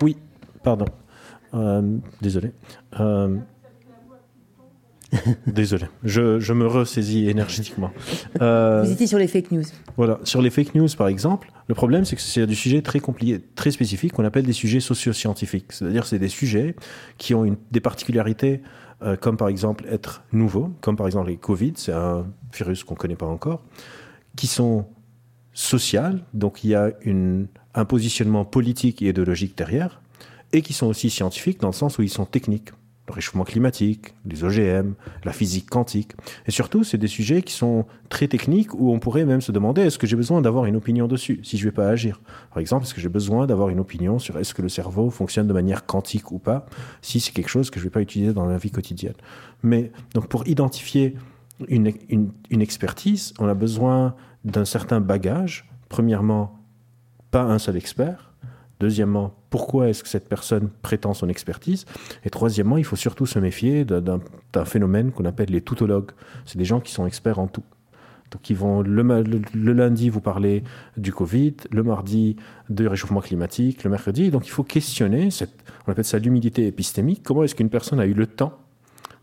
Oui, pardon. Euh, désolé. Euh, désolé, je, me ressaisis énergétiquement. Euh, Vous étiez sur les fake news. Voilà, sur les fake news par exemple, le problème c'est que c'est des sujets très compliqués, très spécifiques qu'on appelle des sujets socio-scientifiques. C'est-à-dire c'est des sujets qui ont une, des particularités comme par exemple être nouveaux, comme par exemple les Covid, c'est un virus qu'on ne connaît pas encore, qui sont sociales, donc il y a un positionnement politique et idéologique derrière, et qui sont aussi scientifiques dans le sens où ils sont techniques. Le réchauffement climatique, les OGM, la physique quantique. Et surtout, c'est des sujets qui sont très techniques où on pourrait même se demander est-ce que j'ai besoin d'avoir une opinion dessus si je ne vais pas agir? Par exemple, est-ce que j'ai besoin d'avoir une opinion sur est-ce que le cerveau fonctionne de manière quantique ou pas si c'est quelque chose que je ne vais pas utiliser dans la vie quotidienne? Mais donc pour identifier une expertise, on a besoin d'un certain bagage. Premièrement, pas un seul expert. Deuxièmement, pourquoi est-ce que cette personne prétend son expertise? Et troisièmement, il faut surtout se méfier d'un phénomène qu'on appelle les toutologues. C'est des gens qui sont experts en tout. Donc ils vont le, lundi vous parler du Covid, le mardi du réchauffement climatique, le mercredi. Donc il faut questionner, cette, on appelle ça l'humidité épistémique. Comment est-ce qu'une personne a eu le temps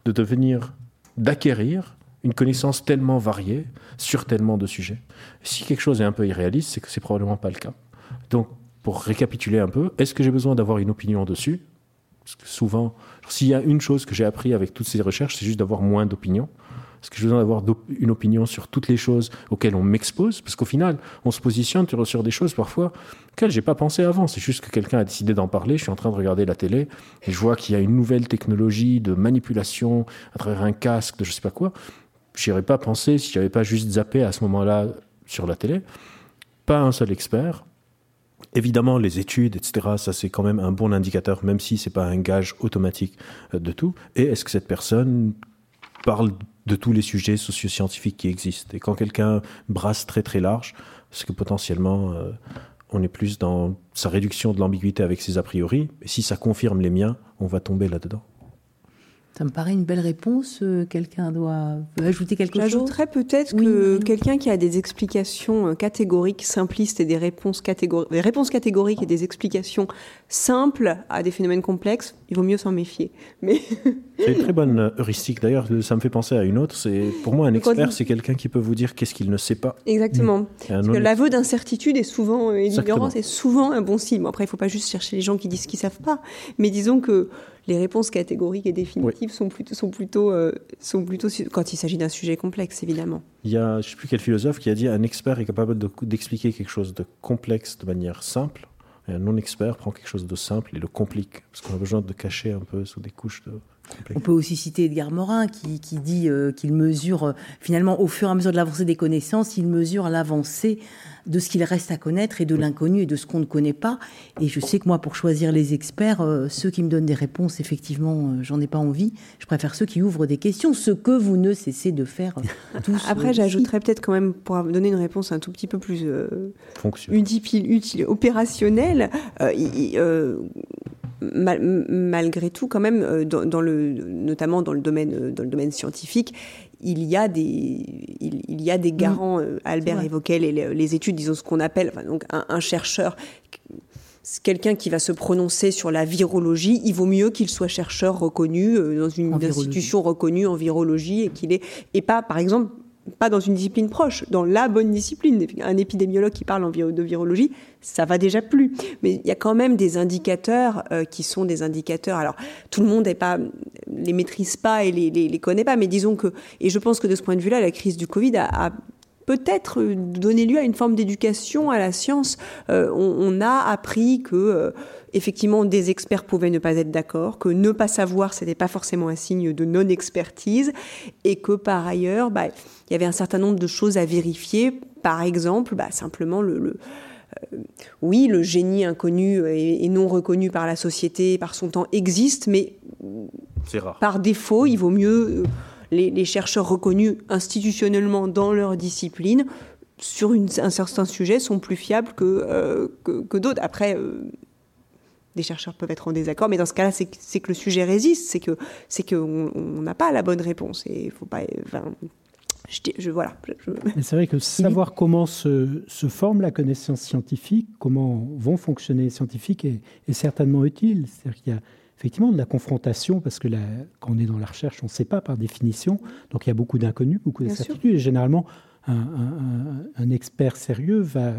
de devenir d'acquérir une connaissance tellement variée sur tellement de sujets. Si quelque chose est un peu irréaliste, c'est que c'est probablement pas le cas. Donc, pour récapituler un peu, est-ce que j'ai besoin d'avoir une opinion dessus? Parce que souvent, s'il y a une chose que j'ai appris avec toutes ces recherches, c'est juste d'avoir moins d'opinions. Est-ce que j'ai besoin d'avoir une opinion sur toutes les choses auxquelles on m'expose? Parce qu'au final, on se positionne sur des choses parfois auxquelles j'ai pas pensé avant. C'est juste que quelqu'un a décidé d'en parler. Je suis en train de regarder la télé et je vois qu'il y a une nouvelle technologie de manipulation à travers un casque, de je sais pas quoi. J'y aurais pas pensé si j'avais pas juste zappé à ce moment-là sur la télé. Pas un seul expert. Évidemment, les études, etc., ça c'est quand même un bon indicateur, même si c'est pas un gage automatique euh, de tout. Et est-ce que cette personne parle de tous les sujets socioscientifiques qui existent? Et quand quelqu'un brasse très très large, c'est que potentiellement euh, on est plus dans sa réduction de l'ambiguïté avec ses a priori? Et si ça confirme les miens, on va tomber là-dedans. Ça me paraît une belle réponse. Euh, quelqu'un doit ajouter quelque chose? J'ajouterais peut-être que quelqu'un qui a des explications euh, catégoriques, simplistes et des réponses, catégoriques, des réponses catégoriques et des explications simples à des phénomènes complexes, il vaut mieux s'en méfier. Mais c'est une très bonne heuristique. D'ailleurs, ça me fait penser à une autre. C'est pour moi un expert, c'est quelqu'un qui peut vous dire qu'est-ce qu'il ne sait pas. Exactement. Mmh. Parce que l'aveu d'incertitude est souvent, et l'ignorance est souvent un bon signe. après, il ne faut pas juste chercher les gens qui disent qu'ils savent pas, mais disons que les réponses catégoriques et définitives sont plutôt, sont plutôt, euh, sont plutôt quand il s'agit d'un sujet complexe, évidemment. Il y a, je ne sais plus quel philosophe qui a dit un expert est capable d'expliquer quelque chose de complexe de manière simple, et un non-expert prend quelque chose de simple et le complique, parce qu'on a besoin de cacher un peu sous des couches de on peut aussi citer Edgar Morin qui, dit euh, qu'il mesure euh, finalement au fur et à mesure de l'avancée des connaissances, il mesure l'avancée de ce qu'il reste à connaître et de l'inconnu et de ce qu'on ne connaît pas. Et je sais que moi, pour choisir les experts, euh, ceux qui me donnent des réponses, effectivement, j'en ai pas envie. Je préfère ceux qui ouvrent des questions, ce que vous ne cessez de faire tous. Après, j'ajouterais peut-être quand même, pour donner une réponse un tout petit peu plus utile, utile, opérationnelle, malgré tout, quand même, euh, dans, le, notamment dans le domaine, euh, dans le domaine scientifique, il y a des, il, y a des garants. Mm. Euh, Albert évoquait les, les, études, disons ce qu'on appelle, enfin, donc un, chercheur quelqu'un qui va se prononcer sur la virologie, il vaut mieux qu'il soit chercheur reconnu dans une institution reconnue en virologie et qu'il est et pas par exemple pas dans une discipline proche, dans la bonne discipline. Un épidémiologue qui parle de virologie, ça va déjà plus. Mais il y a quand même des indicateurs euh, qui sont des indicateurs. Alors, tout le monde ne pas, les maîtrise pas et les, les, connaît pas, mais disons que, et je pense que de ce point de vue-là, la crise du Covid a, peut-être donné lieu à une forme d'éducation à la science. Euh, on, a appris que euh, effectivement, des experts pouvaient ne pas être d'accord, que ne pas savoir, ce n'était pas forcément un signe de non-expertise, et que par ailleurs, bah, il y avait un certain nombre de choses à vérifier. Par exemple, bah, simplement le, euh, oui, le génie inconnu et, non reconnu par la société, par son temps, existe, mais par défaut, il vaut mieux euh, les, chercheurs reconnus institutionnellement dans leur discipline sur un certain sujet sont plus fiables que, euh, que, d'autres. Après, des chercheurs peuvent être en désaccord, mais dans ce cas-là, c'est que le sujet résiste, c'est que c'est qu'on n'a pas la bonne réponse et il faut pas. je, voilà. C'est vrai que savoir comment se, se, forme la connaissance scientifique, comment vont fonctionner les scientifiques est, certainement utile. C'est-à-dire qu'il y a effectivement de la confrontation, parce que quand on est dans la recherche, on ne sait pas par définition. Donc il y a beaucoup d'inconnus, beaucoup d'incertitudes. Et généralement, un, expert sérieux va,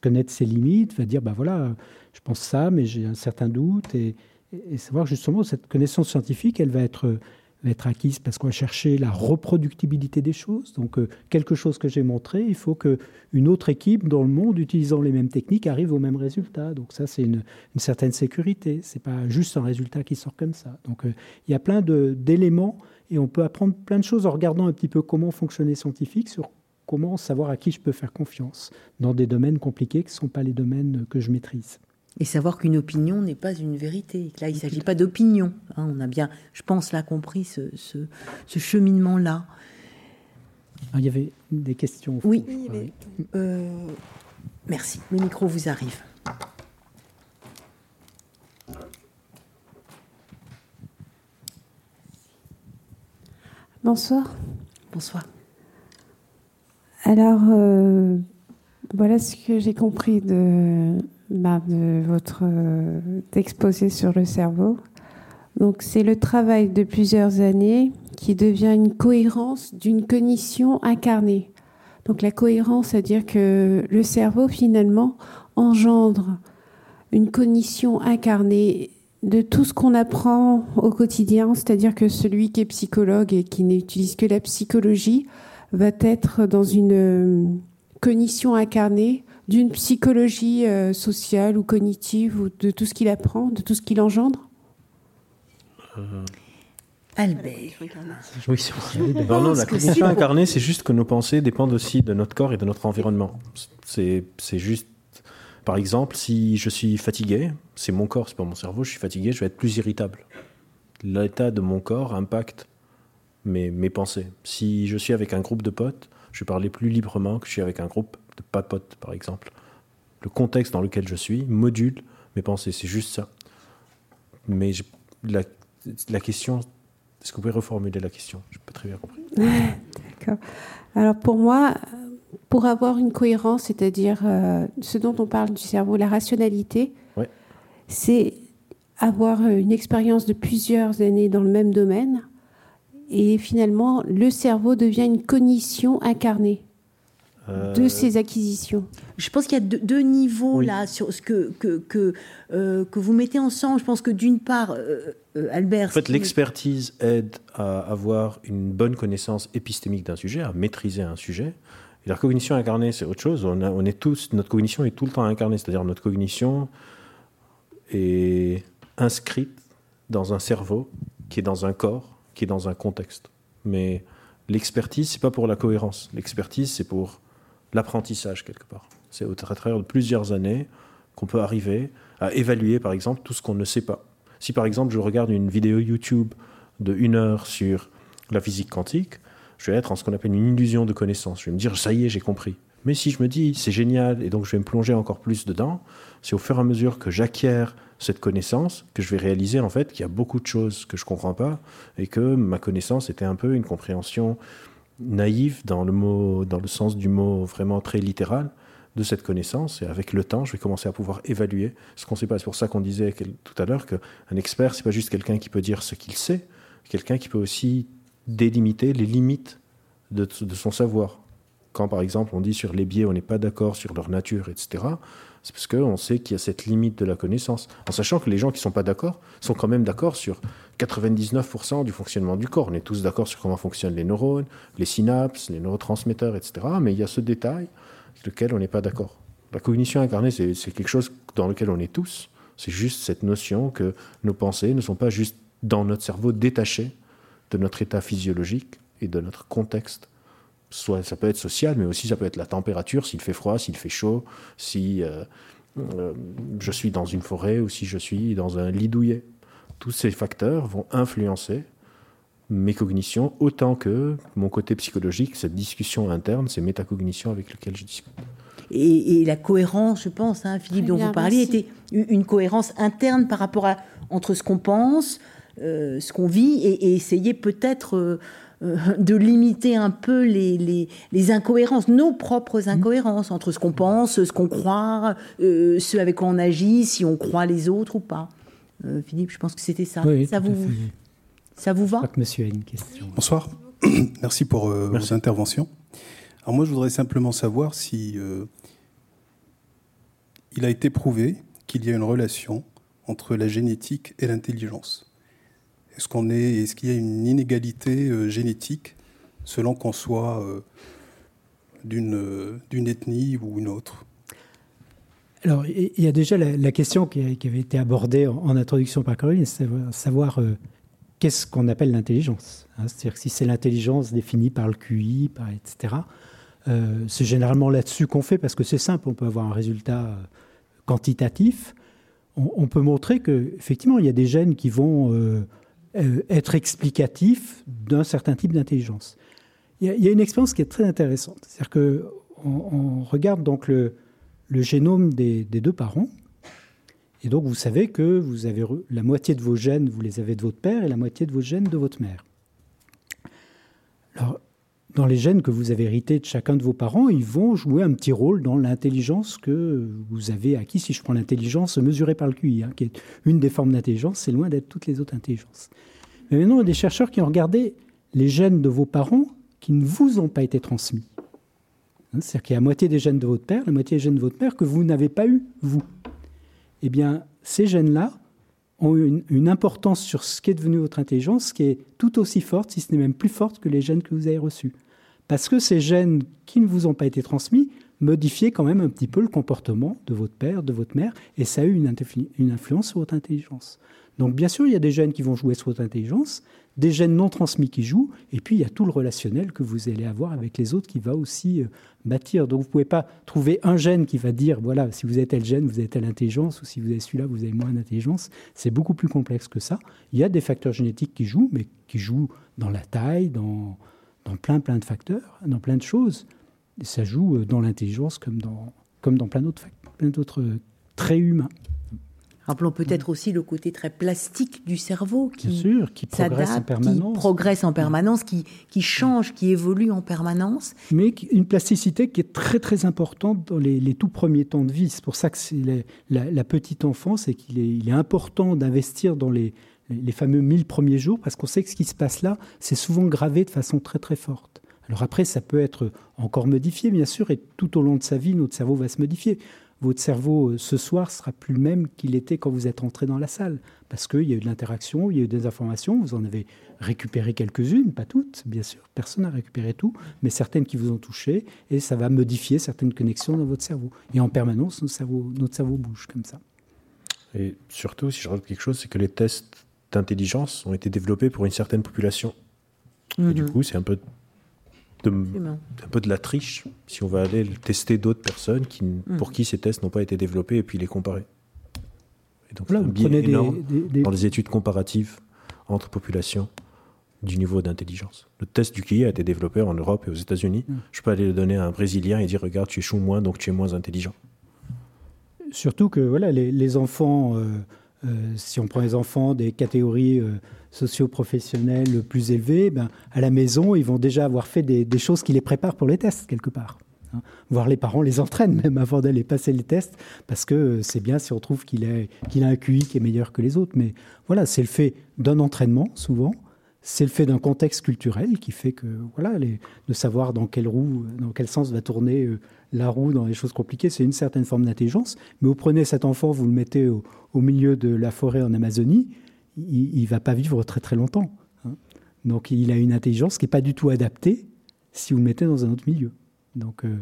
connaître ses limites, va dire, ben voilà, je pense ça, mais j'ai un certain doute, et, savoir justement cette connaissance scientifique, elle va être, acquise parce qu'on va chercher la reproductibilité des choses. Donc euh, quelque chose que j'ai montré, il faut qu'une autre équipe dans le monde, utilisant les mêmes techniques, arrive au même résultat. Donc ça, c'est une, certaine sécurité. C'est pas juste un résultat qui sort comme ça. Donc euh, il y a plein d'éléments et on peut apprendre plein de choses en regardant un petit peu comment fonctionner les scientifiques sur comment savoir à qui je peux faire confiance dans des domaines compliqués qui ne sont pas les domaines que je maîtrise. Et savoir qu'une opinion n'est pas une vérité. Là, il ne s'agit pas d'opinion. Hein. on a bien, je pense, là compris ce, cheminement-là. Ah, il y avait des questions. Oui. Euh, merci. Le micro vous arrive. Bonsoir. Bonsoir. Alors, euh, voilà ce que j'ai compris de, bah, votre euh, exposé sur le cerveau. Donc, c'est le travail de plusieurs années qui devient une cohérence d'une cognition incarnée. Donc la cohérence, c'est-à-dire que le cerveau finalement engendre une cognition incarnée de tout ce qu'on apprend au quotidien, c'est-à-dire que celui qui est psychologue et qui n'utilise que la psychologie va être dans une euh, cognition incarnée d'une psychologie euh, sociale ou cognitive ou de tout ce qu'il apprend, de tout ce qu'il engendre euh, Albert. Oui, non, non, la cognition incarnée, c'est juste que nos pensées dépendent aussi de notre corps et de notre environnement. C'est juste par exemple, si je suis fatigué, c'est mon corps, c'est pas mon cerveau, je suis fatigué, je vais être plus irritable. L'état de mon corps impacte mes, mes pensées. Si je suis avec un groupe de potes, je vais parler plus librement que je suis avec un groupe de pas potes, par exemple. Le contexte dans lequel je suis module mes pensées, c'est juste ça. Mais la, la, question, est-ce que vous pouvez reformuler la question? Je n'ai pas très bien compris. D'accord. Alors pour moi, pour avoir une cohérence, c'est-à-dire euh, ce dont on parle du cerveau, la rationalité, c'est avoir une expérience de plusieurs années dans le même domaine et finalement le cerveau devient une cognition incarnée de euh, ces acquisitions. Je pense qu'il y a deux, niveaux là sur ce que que que, euh, que, vous mettez ensemble. Je pense que d'une part, Albert. En fait, l'expertise aide à avoir une bonne connaissance épistémique d'un sujet, à maîtriser un sujet. Et la cognition incarnée, c'est autre chose. On, on, est tous, notre cognition est tout le temps incarnée, c'est-à-dire notre cognition est inscrite dans un cerveau qui est dans un corps, qui est dans un contexte. Mais l'expertise, c'est pas pour la cohérence. L'expertise, c'est pour l'apprentissage quelque part. C'est au travers de plusieurs années qu'on peut arriver à évaluer, par exemple, tout ce qu'on ne sait pas. Si par exemple je regarde une vidéo YouTube de une heure sur la physique quantique, je vais être en ce qu'on appelle une illusion de connaissance. Je vais me dire, ça y est, j'ai compris. Mais si je me dis, c'est génial, et donc je vais me plonger encore plus dedans, c'est au fur et à mesure que j'acquiers cette connaissance que je vais réaliser en fait qu'il y a beaucoup de choses que je ne comprends pas et que ma connaissance était un peu une compréhension naïve dans le, mot, dans le sens du mot vraiment très littéral de cette connaissance. Et avec le temps, je vais commencer à pouvoir évaluer ce qu'on sait pas. C'est pour ça qu'on disait tout à l'heure qu'un expert, c'est pas juste quelqu'un qui peut dire ce qu'il sait, quelqu'un qui peut aussi délimiter les limites de, son savoir. Quand par exemple on dit sur les biais on n'est pas d'accord sur leur nature, etc., c'est parce qu'on sait qu'il y a cette limite de la connaissance. En sachant que les gens qui ne sont pas d'accord sont quand même d'accord sur 99% du fonctionnement du corps. On est tous d'accord sur comment fonctionnent les neurones, les synapses, les neurotransmetteurs, etc. Mais il y a ce détail avec lequel on n'est pas d'accord. La cognition incarnée, c'est quelque chose dans lequel on est tous. C'est juste cette notion que nos pensées ne sont pas juste dans notre cerveau détachées de notre état physiologique et de notre contexte. Soit ça peut être social, mais aussi ça peut être la température, s'il fait froid, s'il fait chaud, si euh, euh, je suis dans une forêt ou si je suis dans un lit douillet. Tous ces facteurs vont influencer mes cognitions autant que mon côté psychologique, cette discussion interne, ces métacognitions avec lesquelles je discute. Et, la cohérence, je pense, hein, Philippe, dont vous parliez, était une cohérence interne par rapport à entre ce qu'on pense, euh, ce qu'on vit et, essayer peut-être euh, euh, de limiter un peu les, les, incohérences, nos propres mmh. incohérences entre ce qu'on pense, ce qu'on croit, ce avec quoi on agit, si on croit les autres ou pas. Philippe, je pense que c'était ça. ça, vous, ça vous va? Que monsieur a une question. Bonsoir. Merci pour vos interventions. Alors moi, je voudrais simplement savoir si il a été prouvé qu'il y a une relation entre la génétique et l'intelligence. Est-ce qu'il y a une inégalité euh, génétique selon qu'on soit euh, d'une, euh, d'une ethnie ou une autre? Alors, il y a déjà la, question qui, avait été abordée en, introduction par Caroline, c'est savoir qu'est-ce qu'on appelle l'intelligence. Hein? C'est-à-dire si c'est l'intelligence définie par le QI, par etc. c'est généralement là-dessus qu'on fait parce que c'est simple, on peut avoir un résultat quantitatif. On, peut montrer qu'effectivement, il y a des gènes qui vont être explicatif d'un certain type d'intelligence. Il, y a une expérience qui est très intéressante. C'est-à-dire qu'on on regarde donc le, génome des, deux parents. Et donc, vous savez que vous avez la moitié de vos gènes, vous les avez de votre père, et la moitié de vos gènes de votre mère. Alors, dans les gènes que vous avez hérités de chacun de vos parents, ils vont jouer un petit rôle dans l'intelligence que vous avez acquis. Si je prends l'intelligence mesurée par le QI, hein, qui est une des formes d'intelligence, c'est loin d'être toutes les autres intelligences. Mais maintenant, il y a des chercheurs qui ont regardé les gènes de vos parents qui ne vous ont pas été transmis. Hein, c'est-à-dire qu'il y a la moitié des gènes de votre père, la moitié des gènes de votre mère que vous n'avez pas eu, vous. Eh bien, ces gènes-là ont une, une, importance sur ce qui est devenu votre intelligence qui est tout aussi forte, si ce n'est même plus forte que les gènes que vous avez reçus. Parce que ces gènes qui ne vous ont pas été transmis modifiaient quand même un petit peu le comportement de votre père, de votre mère, et ça a eu une, influence sur votre intelligence. Donc bien sûr, il y a des gènes qui vont jouer sur votre intelligence, des gènes non transmis qui jouent, et puis il y a tout le relationnel que vous allez avoir avec les autres qui va aussi euh, bâtir. Donc vous ne pouvez pas trouver un gène qui va dire, voilà, si vous êtes tel gène, vous avez telle intelligence, ou si vous êtes celui-là, vous avez moins d'intelligence. C'est beaucoup plus complexe que ça. Il y a des facteurs génétiques qui jouent, mais qui jouent dans la taille, dans, dans plein, plein de facteurs, dans plein de choses. Et ça joue euh, dans l'intelligence comme dans, comme dans plein d'autres euh, traits humains. Rappelons peut-être aussi le côté très plastique du cerveau qui, sûr, qui progresse en permanence, qui progresse en permanence, qui, qui, change, qui évolue en permanence. Mais une plasticité qui est très très importante dans les, les tout premiers temps de vie. C'est pour ça que c'est la, la, petite enfance et qu'il est, il est important d'investir dans les, les fameux 1000 premiers jours parce qu'on sait que ce qui se passe là, c'est souvent gravé de façon très très forte. Alors après, ça peut être encore modifié, bien sûr, et tout au long de sa vie, notre cerveau va se modifier votre cerveau euh, ce soir sera plus le même qu'il était quand vous êtes entré dans la salle. Parce qu'il y a eu de l'interaction, il y a eu des informations, vous en avez récupéré quelques-unes, pas toutes, bien sûr, personne n'a récupéré tout, mais certaines qui vous ont touché, et ça va modifier certaines connexions dans votre cerveau. Et en permanence, notre cerveau, notre cerveau bouge comme ça. Et surtout, si je rajoute quelque chose, c'est que les tests d'intelligence ont été développés pour une certaine population. Et du mhm. coup, c'est un peu un peu de la triche si on va aller tester d'autres personnes qui, mm. pour qui ces tests n'ont pas été développés et puis les comparer. Et donc, là, vous prenez des, dans les études comparatives entre populations du niveau d'intelligence. Le test du QI a été développé en Europe et aux États-Unis. Mm. Je peux aller le donner à un Brésilien et dire regarde, tu échoues moins, donc tu es moins intelligent. Surtout que voilà, les, enfants, euh, si on prend les enfants des catégories euh, socio-professionnels plus élevés, ben, à la maison, ils vont déjà avoir fait des, choses qui les préparent pour les tests, quelque part. Hein. Voire les parents les entraînent même avant d'aller passer les tests, parce que c'est bien si on trouve qu'il a, un QI qui est meilleur que les autres. Mais voilà, c'est le fait d'un entraînement, souvent. C'est le fait d'un contexte culturel qui fait que, voilà, de savoir dans quelle roue, dans quel sens va tourner euh, la roue dans les choses compliquées, c'est une certaine forme d'intelligence. Mais vous prenez cet enfant, vous le mettez au, milieu de la forêt en Amazonie, il ne va pas vivre très très longtemps. Hein. Donc il a une intelligence qui n'est pas du tout adaptée si vous le mettez dans un autre milieu. Donc euh,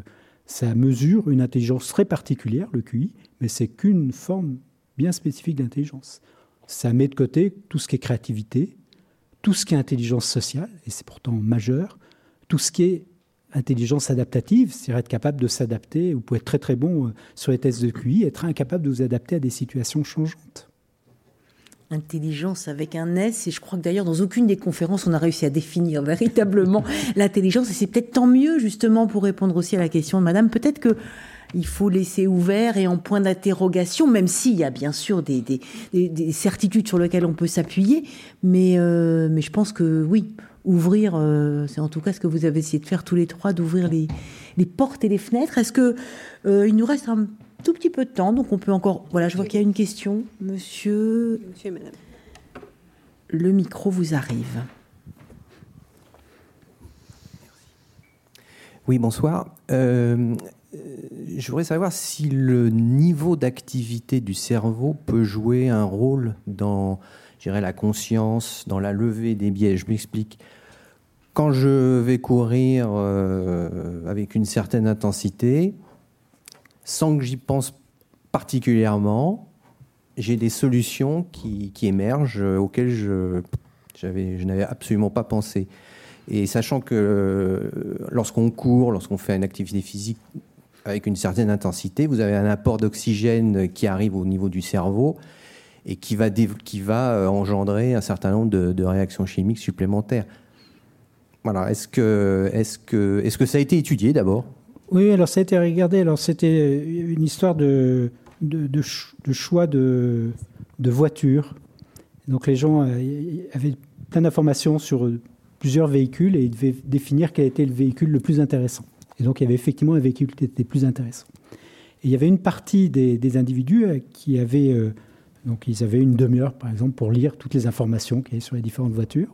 ça mesure une intelligence très particulière, le QI, mais c'est qu'une forme bien spécifique d'intelligence. Ça met de côté tout ce qui est créativité, tout ce qui est intelligence sociale, et c'est pourtant majeur, tout ce qui est intelligence adaptative, c'est-à-dire être capable de s'adapter. Vous pouvez être très très bon euh, sur les tests de QI, être incapable de vous adapter à des situations changeantes intelligence avec un S. Et je crois que d'ailleurs, dans aucune des conférences, on a réussi à définir véritablement l'intelligence. Et c'est peut-être tant mieux, justement, pour répondre aussi à la question de madame. Peut-être que il faut laisser ouvert et en point d'interrogation, même s'il y a bien sûr des, des, certitudes sur lesquelles on peut s'appuyer. Mais, euh, mais je pense que oui, ouvrir, euh, c'est en tout cas ce que vous avez essayé de faire tous les trois, d'ouvrir les, les portes et les fenêtres. Est-ce que euh, il nous reste un tout petit peu de temps, donc on peut encore. Voilà, je vois qu'il y a une question. Monsieur. Monsieur et madame. Le micro vous arrive. Oui, bonsoir. Euh, je voudrais savoir si le niveau d'activité du cerveau peut jouer un rôle dans, la conscience, dans la levée des biais. Je m'explique. Quand je vais courir euh, avec une certaine intensité, sans que j'y pense particulièrement, j'ai des solutions qui, émergent euh, auxquelles je, je n'avais absolument pas pensé. Et sachant que euh, lorsqu'on court, lorsqu'on fait une activité physique avec une certaine intensité, vous avez un apport d'oxygène qui arrive au niveau du cerveau et qui va, euh, engendrer un certain nombre de, réactions chimiques supplémentaires. Voilà. Est-ce que, est-ce que, est-ce que ça a été étudié d'abord? Oui, alors ça a été regardé. Alors c'était une histoire de, choix de, de voitures. Donc les gens euh, avaient plein d'informations sur plusieurs véhicules et ils devaient définir quel était le véhicule le plus intéressant. Et donc il y avait effectivement un véhicule qui était plus intéressant. Et il y avait une partie des, individus euh, qui avaient, euh, donc ils avaient une demi-heure par exemple pour lire toutes les informations qu'il y avait sur les différentes voitures.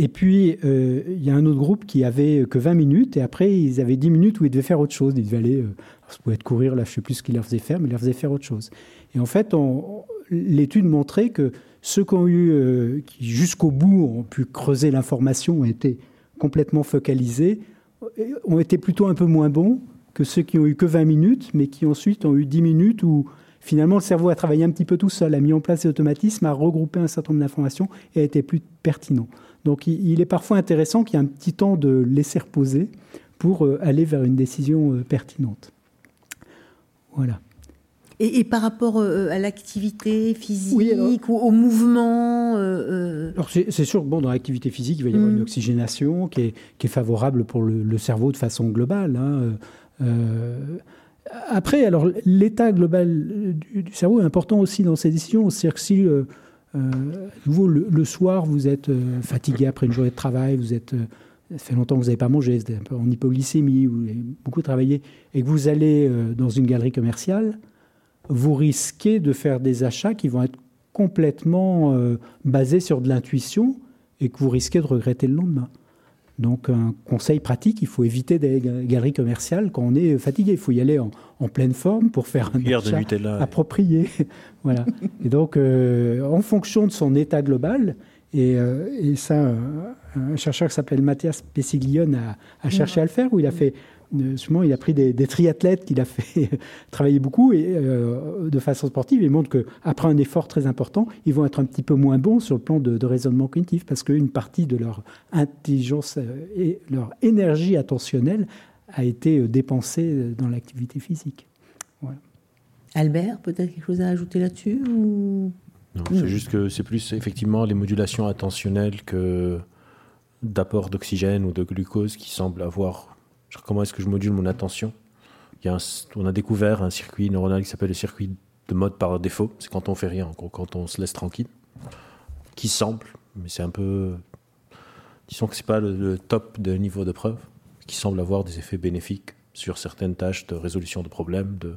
Et puis, euh, il y a un autre groupe qui avait que 20 minutes, et après, ils avaient 10 minutes où ils devaient faire autre chose. Ils devaient aller, euh, ça pouvait être courir, là, je ne sais plus ce qu'ils leur faisaient faire, mais ils leur faisaient faire autre chose. Et en fait, l'étude montrait que ceux qui ont eu, euh, qui jusqu'au bout ont pu creuser l'information, ont été complètement focalisés, ont été plutôt un peu moins bons que ceux qui ont eu que 20 minutes, mais qui ensuite ont eu 10 minutes où finalement le cerveau a travaillé un petit peu tout seul, a mis en place des automatismes, a regroupé un certain nombre d'informations et a été plus pertinent. Donc il est parfois intéressant qu'il y ait un petit temps de laisser reposer pour euh, aller vers une décision euh, pertinente. Voilà. Et, par rapport euh, à l'activité physique ou au mouvement Alors c'est sûr que bon, dans l'activité physique, il va y avoir une mm. oxygénation qui est, qui est, favorable pour le, cerveau de façon globale. Hein. Après, alors l'état global du, cerveau est important aussi dans ces décisions. C'est-à-dire que si euh, nouveau, le, soir, vous êtes euh, fatigué après une journée de travail, vous êtes, euh, ça fait longtemps que vous n'avez pas mangé, vous êtes un peu en hypoglycémie, vous avez beaucoup travaillé, et que vous allez dans une galerie commerciale, vous risquez de faire des achats qui vont être complètement basés sur de l'intuition et que vous risquez de regretter le lendemain. Donc un conseil pratique, il faut éviter des galeries commerciales quand on est fatigué. Il faut y aller en, pleine forme pour faire un achat approprié. voilà. Et donc, euh, en fonction de son état global, et, euh, ça, un chercheur qui s'appelle Mathias Pessiglione a, cherché à le faire, où il a fait Souvent, il a pris des, triathlètes qu'il a fait travailler beaucoup et, euh, de façon sportive et montre qu'après un effort très important, ils vont être un petit peu moins bons sur le plan de, raisonnement cognitif parce qu'une partie de leur intelligence euh, et leur énergie attentionnelle a été euh, dépensée dans l'activité physique. Albert, peut-être quelque chose à ajouter là-dessus Non, c'est juste que c'est plus effectivement les modulations attentionnelles que d'apport d'oxygène ou de glucose qui semblent avoir comment est-ce que je module mon attention? Il y a On a découvert un circuit neuronal qui s'appelle le circuit de mode par défaut. C'est quand on fait rien, quand on se laisse tranquille. Qui semble, mais c'est un peu. Disons que c'est pas le, top de niveau de preuve, qui semble avoir des effets bénéfiques sur certaines tâches de résolution de problèmes, de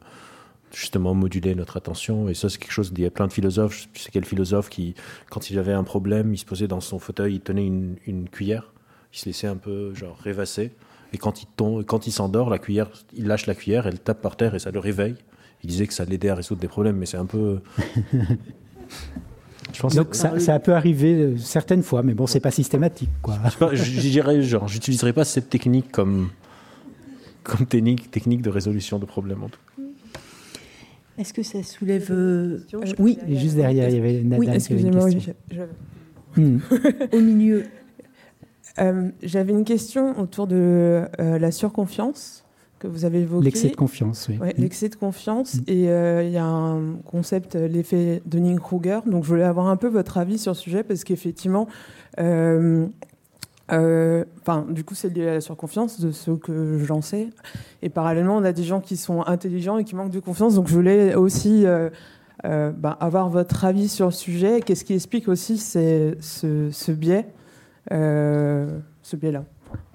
justement moduler notre attention. Et ça, c'est quelque chose. Il y a plein de philosophes. Je sais quel philosophe qui, quand il avait un problème, il se posait dans son fauteuil, il tenait une, une cuillère, il se laissait un peu genre rêvasser et quand il tombe, quand il s'endort, la cuillère, il lâche la cuillère, elle tape par terre et ça le réveille. Il disait que ça l'aidait à résoudre des problèmes, mais c'est un peu. Je pense Donc ça, ça, peut arriver euh, certaines fois, mais bon, c'est pas systématique, quoi. Je, dirais, genre, j'utiliserai pas cette technique comme comme technique, technique de résolution de problèmes en tout. Est-ce que ça soulève euh, Oui, juste derrière, il y avait Nadal. Oui, excusez-moi, hmm. au milieu. Euh, j'avais une question autour de euh, la surconfiance que vous avez évoqué. L'excès de confiance, oui. Ouais, L'excès de confiance. Mm. Et euh, il y a un concept, l'effet Dunning-Kruger. Donc je voulais avoir un peu votre avis sur ce sujet parce qu'effectivement, enfin, du coup, c'est lié à la surconfiance de ce que j'en sais. Et parallèlement, on a des gens qui sont intelligents et qui manquent de confiance. Donc je voulais aussi ben, avoir votre avis sur le sujet. Qu'est-ce qui explique aussi ce, ce biais? Ce biais-là.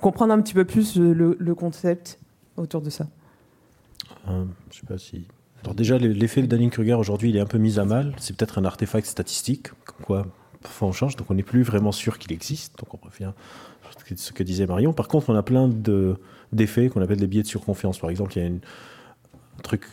Comprendre un petit peu plus le, concept autour de ça. Euh, je sais pas si. Alors déjà, l'effet de Dunning-Kruger aujourd'hui, il est un peu mis à mal. C'est peut-être un artefact statistique, comme quoi parfois on change, donc on n'est plus vraiment sûr qu'il existe. Donc on revient à ce que disait Marion. Par contre, on a plein d'effets qu'on appelle des biais de surconfiance. Par exemple, il y a un truc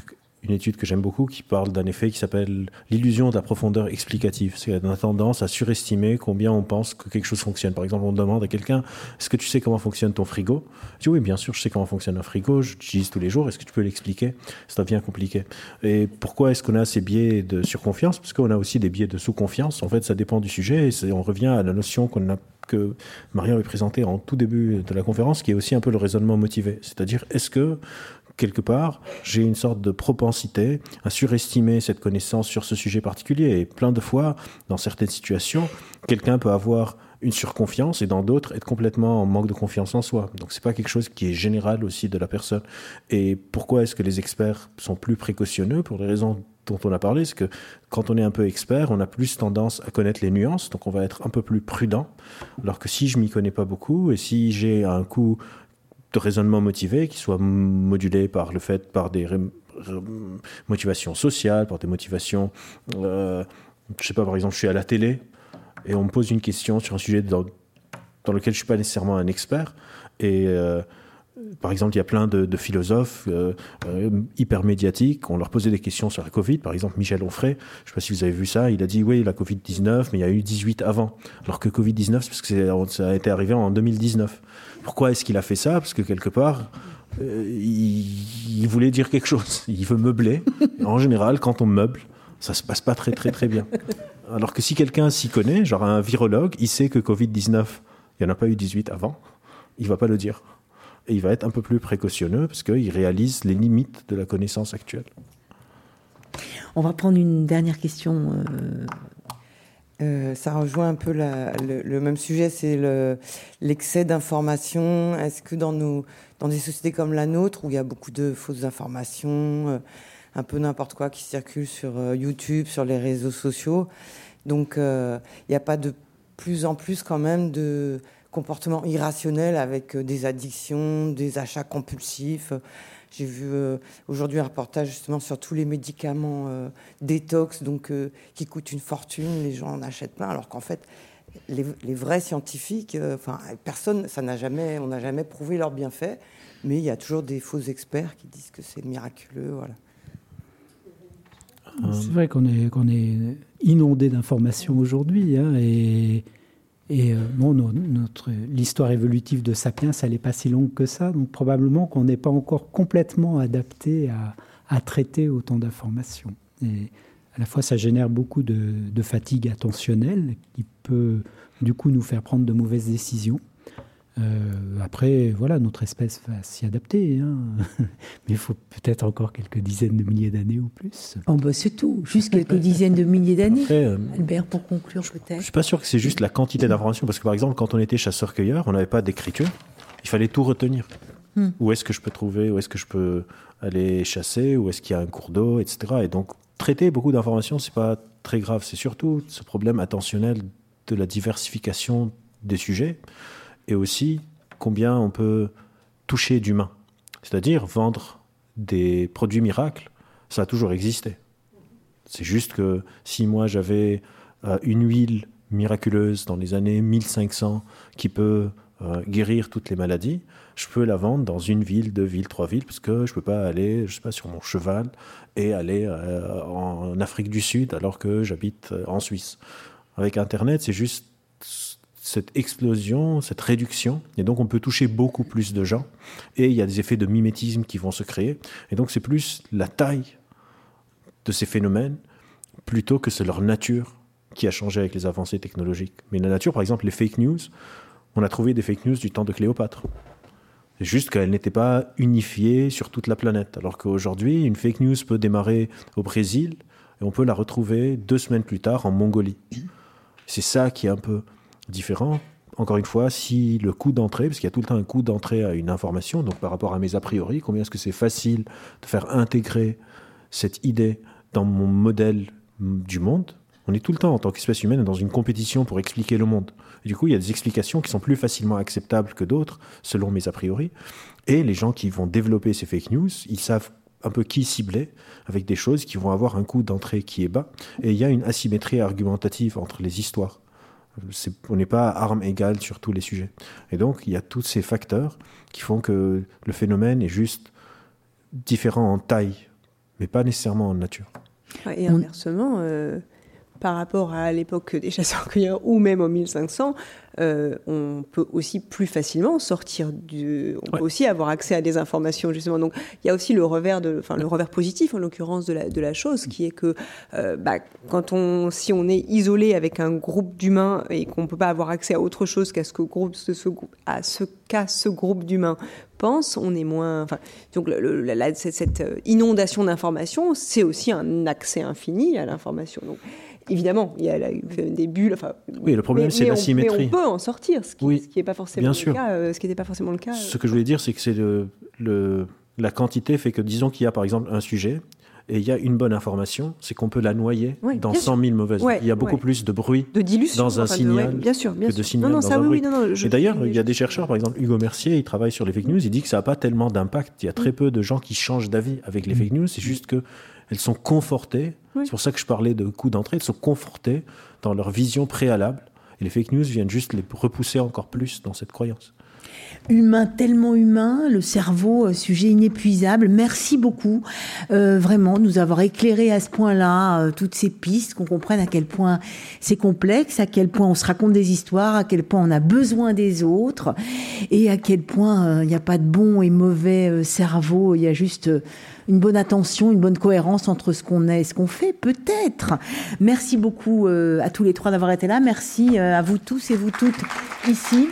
une étude que j'aime beaucoup qui parle d'un effet qui s'appelle l'illusion de la profondeur explicative. C'est qu'on a tendance à surestimer combien on pense que quelque chose fonctionne. Par exemple, on demande à quelqu'un Est-ce que tu sais comment fonctionne ton frigo? Je dis Oui, bien sûr, je sais comment fonctionne un frigo, je l'utilise tous les jours. Est-ce que tu peux l'expliquer? Ça devient compliqué. Et pourquoi est-ce qu'on a ces biais de surconfiance? Parce qu'on a aussi des biais de sous-confiance. En fait, ça dépend du sujet et on revient à la notion qu'on a que Marion avait présentée en tout début de la conférence, qui est aussi un peu le raisonnement motivé. C'est-à-dire, est-ce que quelque part, j'ai une sorte de propensité à surestimer cette connaissance sur ce sujet particulier. Et plein de fois, dans certaines situations, quelqu'un peut avoir une surconfiance et dans d'autres être complètement en manque de confiance en soi. Donc c'est pas quelque chose qui est général aussi de la personne. Et pourquoi est-ce que les experts sont plus précautionneux? Pour les raisons dont on a parlé, c'est que quand on est un peu expert, on a plus tendance à connaître les nuances, donc on va être un peu plus prudent. Alors que si je m'y connais pas beaucoup et si j'ai un coup de raisonnement motivé qui soit modulé par le fait, par des motivations sociales, par des motivations, euh, je sais pas, par exemple, je suis à la télé et on me pose une question sur un sujet dans lequel je suis pas nécessairement un expert. Et par exemple, il y a plein de, philosophes euh, euh, hyper médiatiques. On leur posait des questions sur la Covid. Par exemple, Michel Onfray, je ne sais pas si vous avez vu ça, il a dit oui, la Covid-19, mais il y a eu 18 avant. Alors que Covid-19, c'est parce que ça a été arrivé en 2019. Pourquoi est-ce qu'il a fait ça? Parce que quelque part, euh, il, voulait dire quelque chose. Il veut meubler. en général, quand on meuble, ça se passe pas très très très bien. Alors que si quelqu'un s'y connaît, genre un virologue, il sait que Covid-19, il n'y en a pas eu 18 avant, il va pas le dire et il va être un peu plus précautionneux parce qu'il réalise les limites de la connaissance actuelle. On va prendre une dernière question. Euh. Euh, ça rejoint un peu le, même sujet, c'est l'excès d'informations. Est-ce que dans, nos, dans des sociétés comme la nôtre, où il y a beaucoup de fausses informations, euh, un peu n'importe quoi qui circule sur YouTube, sur les réseaux sociaux, donc il n'y a pas de plus en plus quand même de comportements irrationnels avec euh, des addictions, des achats compulsifs. J'ai vu euh, aujourd'hui un reportage justement sur tous les médicaments euh, détox, donc qui coûtent une fortune. Les gens en achètent plein, alors qu'en fait, les, vrais scientifiques, enfin personne, ça n'a jamais, on n'a jamais prouvé leur bienfait, mais il y a toujours des faux experts qui disent que c'est miraculeux, voilà. C'est vrai qu'on est, qu'on est inondé d'informations aujourd'hui, hein, et et euh, bon, notre, l'histoire évolutive de Sapiens, elle n'est pas si longue que ça, donc probablement qu'on n'est pas encore complètement adapté à, traiter autant d'informations. Et à la fois, ça génère beaucoup de, fatigue attentionnelle qui peut du coup nous faire prendre de mauvaises décisions. Euh, après, voilà, notre espèce va s'y adapter, hein. mais il faut peut-être encore quelques dizaines de milliers d'années ou plus. Oh bah c'est tout, juste quelques dizaines de milliers d'années. Euh, Albert, pour conclure peut-être. Je suis pas sûr que c'est juste la quantité d'informations, parce que par exemple, quand on était chasseur-cueilleur, on n'avait pas d'écriture, il fallait tout retenir. Hmm. Où est-ce que je peux trouver, où est-ce que je peux aller chasser, où est-ce qu'il y a un cours d'eau, etc. Et donc, traiter beaucoup d'informations, c'est pas très grave. C'est surtout ce problème attentionnel de la diversification des sujets et aussi combien on peut toucher d'humain. C'est-à-dire vendre des produits miracles, ça a toujours existé. C'est juste que si moi j'avais euh, une huile miraculeuse dans les années 1500 qui peut euh, guérir toutes les maladies, je peux la vendre dans une ville, deux villes, trois villes, parce que je ne peux pas aller, je sais pas, sur mon cheval et aller euh, en Afrique du Sud alors que j'habite en Suisse. Avec Internet, c'est juste cette explosion, cette réduction, et donc on peut toucher beaucoup plus de gens, et il y a des effets de mimétisme qui vont se créer, et donc c'est plus la taille de ces phénomènes plutôt que c'est leur nature qui a changé avec les avancées technologiques. Mais la nature, par exemple, les fake news, on a trouvé des fake news du temps de Cléopâtre. C'est juste qu'elles n'étaient pas unifiées sur toute la planète, alors qu'aujourd'hui, une fake news peut démarrer au Brésil, et on peut la retrouver deux semaines plus tard en Mongolie. C'est ça qui est un peu différent. Encore une fois, si le coût d'entrée, parce qu'il y a tout le temps un coût d'entrée à une information, donc par rapport à mes a priori, combien est-ce que c'est facile de faire intégrer cette idée dans mon modèle du monde? On est tout le temps, en tant qu'espèce humaine, dans une compétition pour expliquer le monde. du coup, il y a des explications qui sont plus facilement acceptables que d'autres, selon mes a priori. Et les gens qui vont développer ces fake news, ils savent un peu qui cibler avec des choses qui vont avoir un coût d'entrée qui est bas. Et il y a une asymétrie argumentative entre les histoires on n'est pas à armes égales sur tous les sujets. Et donc, il y a tous ces facteurs qui font que le phénomène est juste différent en taille, mais pas nécessairement en nature. Et inversement, euh, par rapport à l'époque des chasseurs-cueilleurs ou même au 1500, euh, on peut aussi plus facilement sortir du. On peut aussi avoir accès à des informations justement. Donc il y a aussi le revers de, enfin le revers positif en l'occurrence de la de la chose, qui est que euh, bah, quand on, si on est isolé avec un groupe d'humains et qu'on peut pas avoir accès à autre chose qu'à ce que groupe, ce, à ce qu'à ce groupe d'humains pense, on est moins. Enfin, donc le, cette, cette inondation d'informations, c'est aussi un accès infini à l'information. Donc Évidemment, il y a des bulles. Enfin, oui, le problème, c'est la symétrie. Mais on peut en sortir, ce qui n'est pas forcément le cas. Euh, ce qui n'était pas forcément le cas. Ce que je voulais dire, c'est que c'est le, la quantité fait que, disons qu'il y a par exemple un sujet et il y a une bonne information, c'est qu'on peut la noyer dans 100 000 mauvaises. il y a beaucoup plus de bruit de dans un signal bien sûr, bien que de signal dans un bruit. et d'ailleurs, il y a des chercheurs, par exemple Hugo Mercier, il travaille sur les fake news, il dit que ça n'a pas tellement d'impact. Il y a très mm. peu de gens qui changent d'avis avec les mm. fake news. C'est juste que elles sont confortées. C'est pour ça que je parlais de coût d'entrée. Elles sont confortées dans leur vision préalable. Et les fake news viennent juste les repousser encore plus dans cette croyance humain, tellement humain, le cerveau, euh, sujet inépuisable. Merci beaucoup, euh, vraiment, de nous avoir éclairé à ce point-là euh, toutes ces pistes, qu'on comprenne à quel point c'est complexe, à quel point on se raconte des histoires, à quel point on a besoin des autres, et à quel point il n'y a pas de bon et mauvais cerveau, il y a juste une bonne attention, une bonne cohérence entre ce qu'on est et ce qu'on fait, peut-être. Merci beaucoup à tous les trois d'avoir été là. Merci à vous tous et vous toutes ici.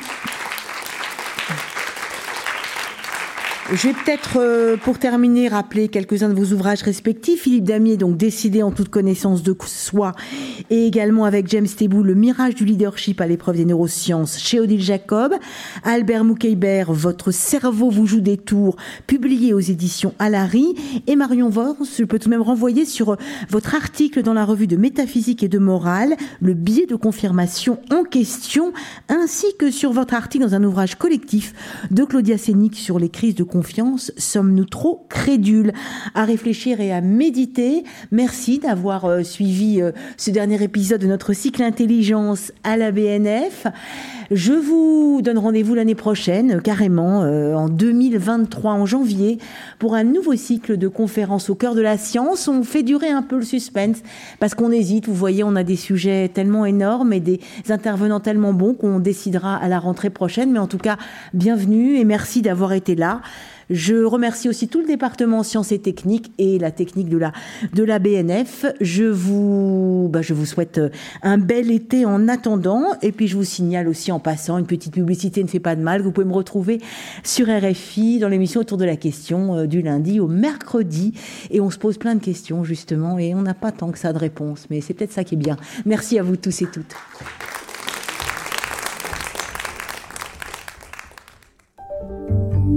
Je vais peut-être, euh, pour terminer, rappeler quelques-uns de vos ouvrages respectifs. Philippe Damier, donc décidé en toute connaissance de soi, et également avec James Tebou, Le mirage du leadership à l'épreuve des neurosciences chez Odile Jacob. Albert Moukeiber, Votre cerveau vous joue des tours, publié aux éditions Alary. Et Marion Vors, je peux tout de même renvoyer sur euh, votre article dans la revue de métaphysique et de morale, Le biais de confirmation en question, ainsi que sur votre article dans un ouvrage collectif de Claudia Sénic sur les crises de confiance Sommes-nous trop crédules À réfléchir et à méditer. Merci d'avoir euh, suivi euh, ce dernier épisode de notre cycle intelligence à la BNF. Je vous donne rendez-vous l'année prochaine, carrément, euh, en 2023, en janvier, pour un nouveau cycle de conférences au cœur de la science. On fait durer un peu le suspense parce qu'on hésite. Vous voyez, on a des sujets tellement énormes et des intervenants tellement bons qu'on décidera à la rentrée prochaine. Mais en tout cas, bienvenue et merci d'avoir été là. Je remercie aussi tout le département sciences et techniques et la technique de la, de la BNF. Je vous, bah, je vous souhaite euh, un bel été en attendant. Et puis, je vous signale aussi en passant, une petite publicité ne fait pas de mal. Vous pouvez me retrouver sur RFI dans l'émission autour de la question euh, du lundi au mercredi. Et on se pose plein de questions, justement, et on n'a pas tant que ça de réponses. Mais c'est peut-être ça qui est bien. Merci à vous tous et toutes.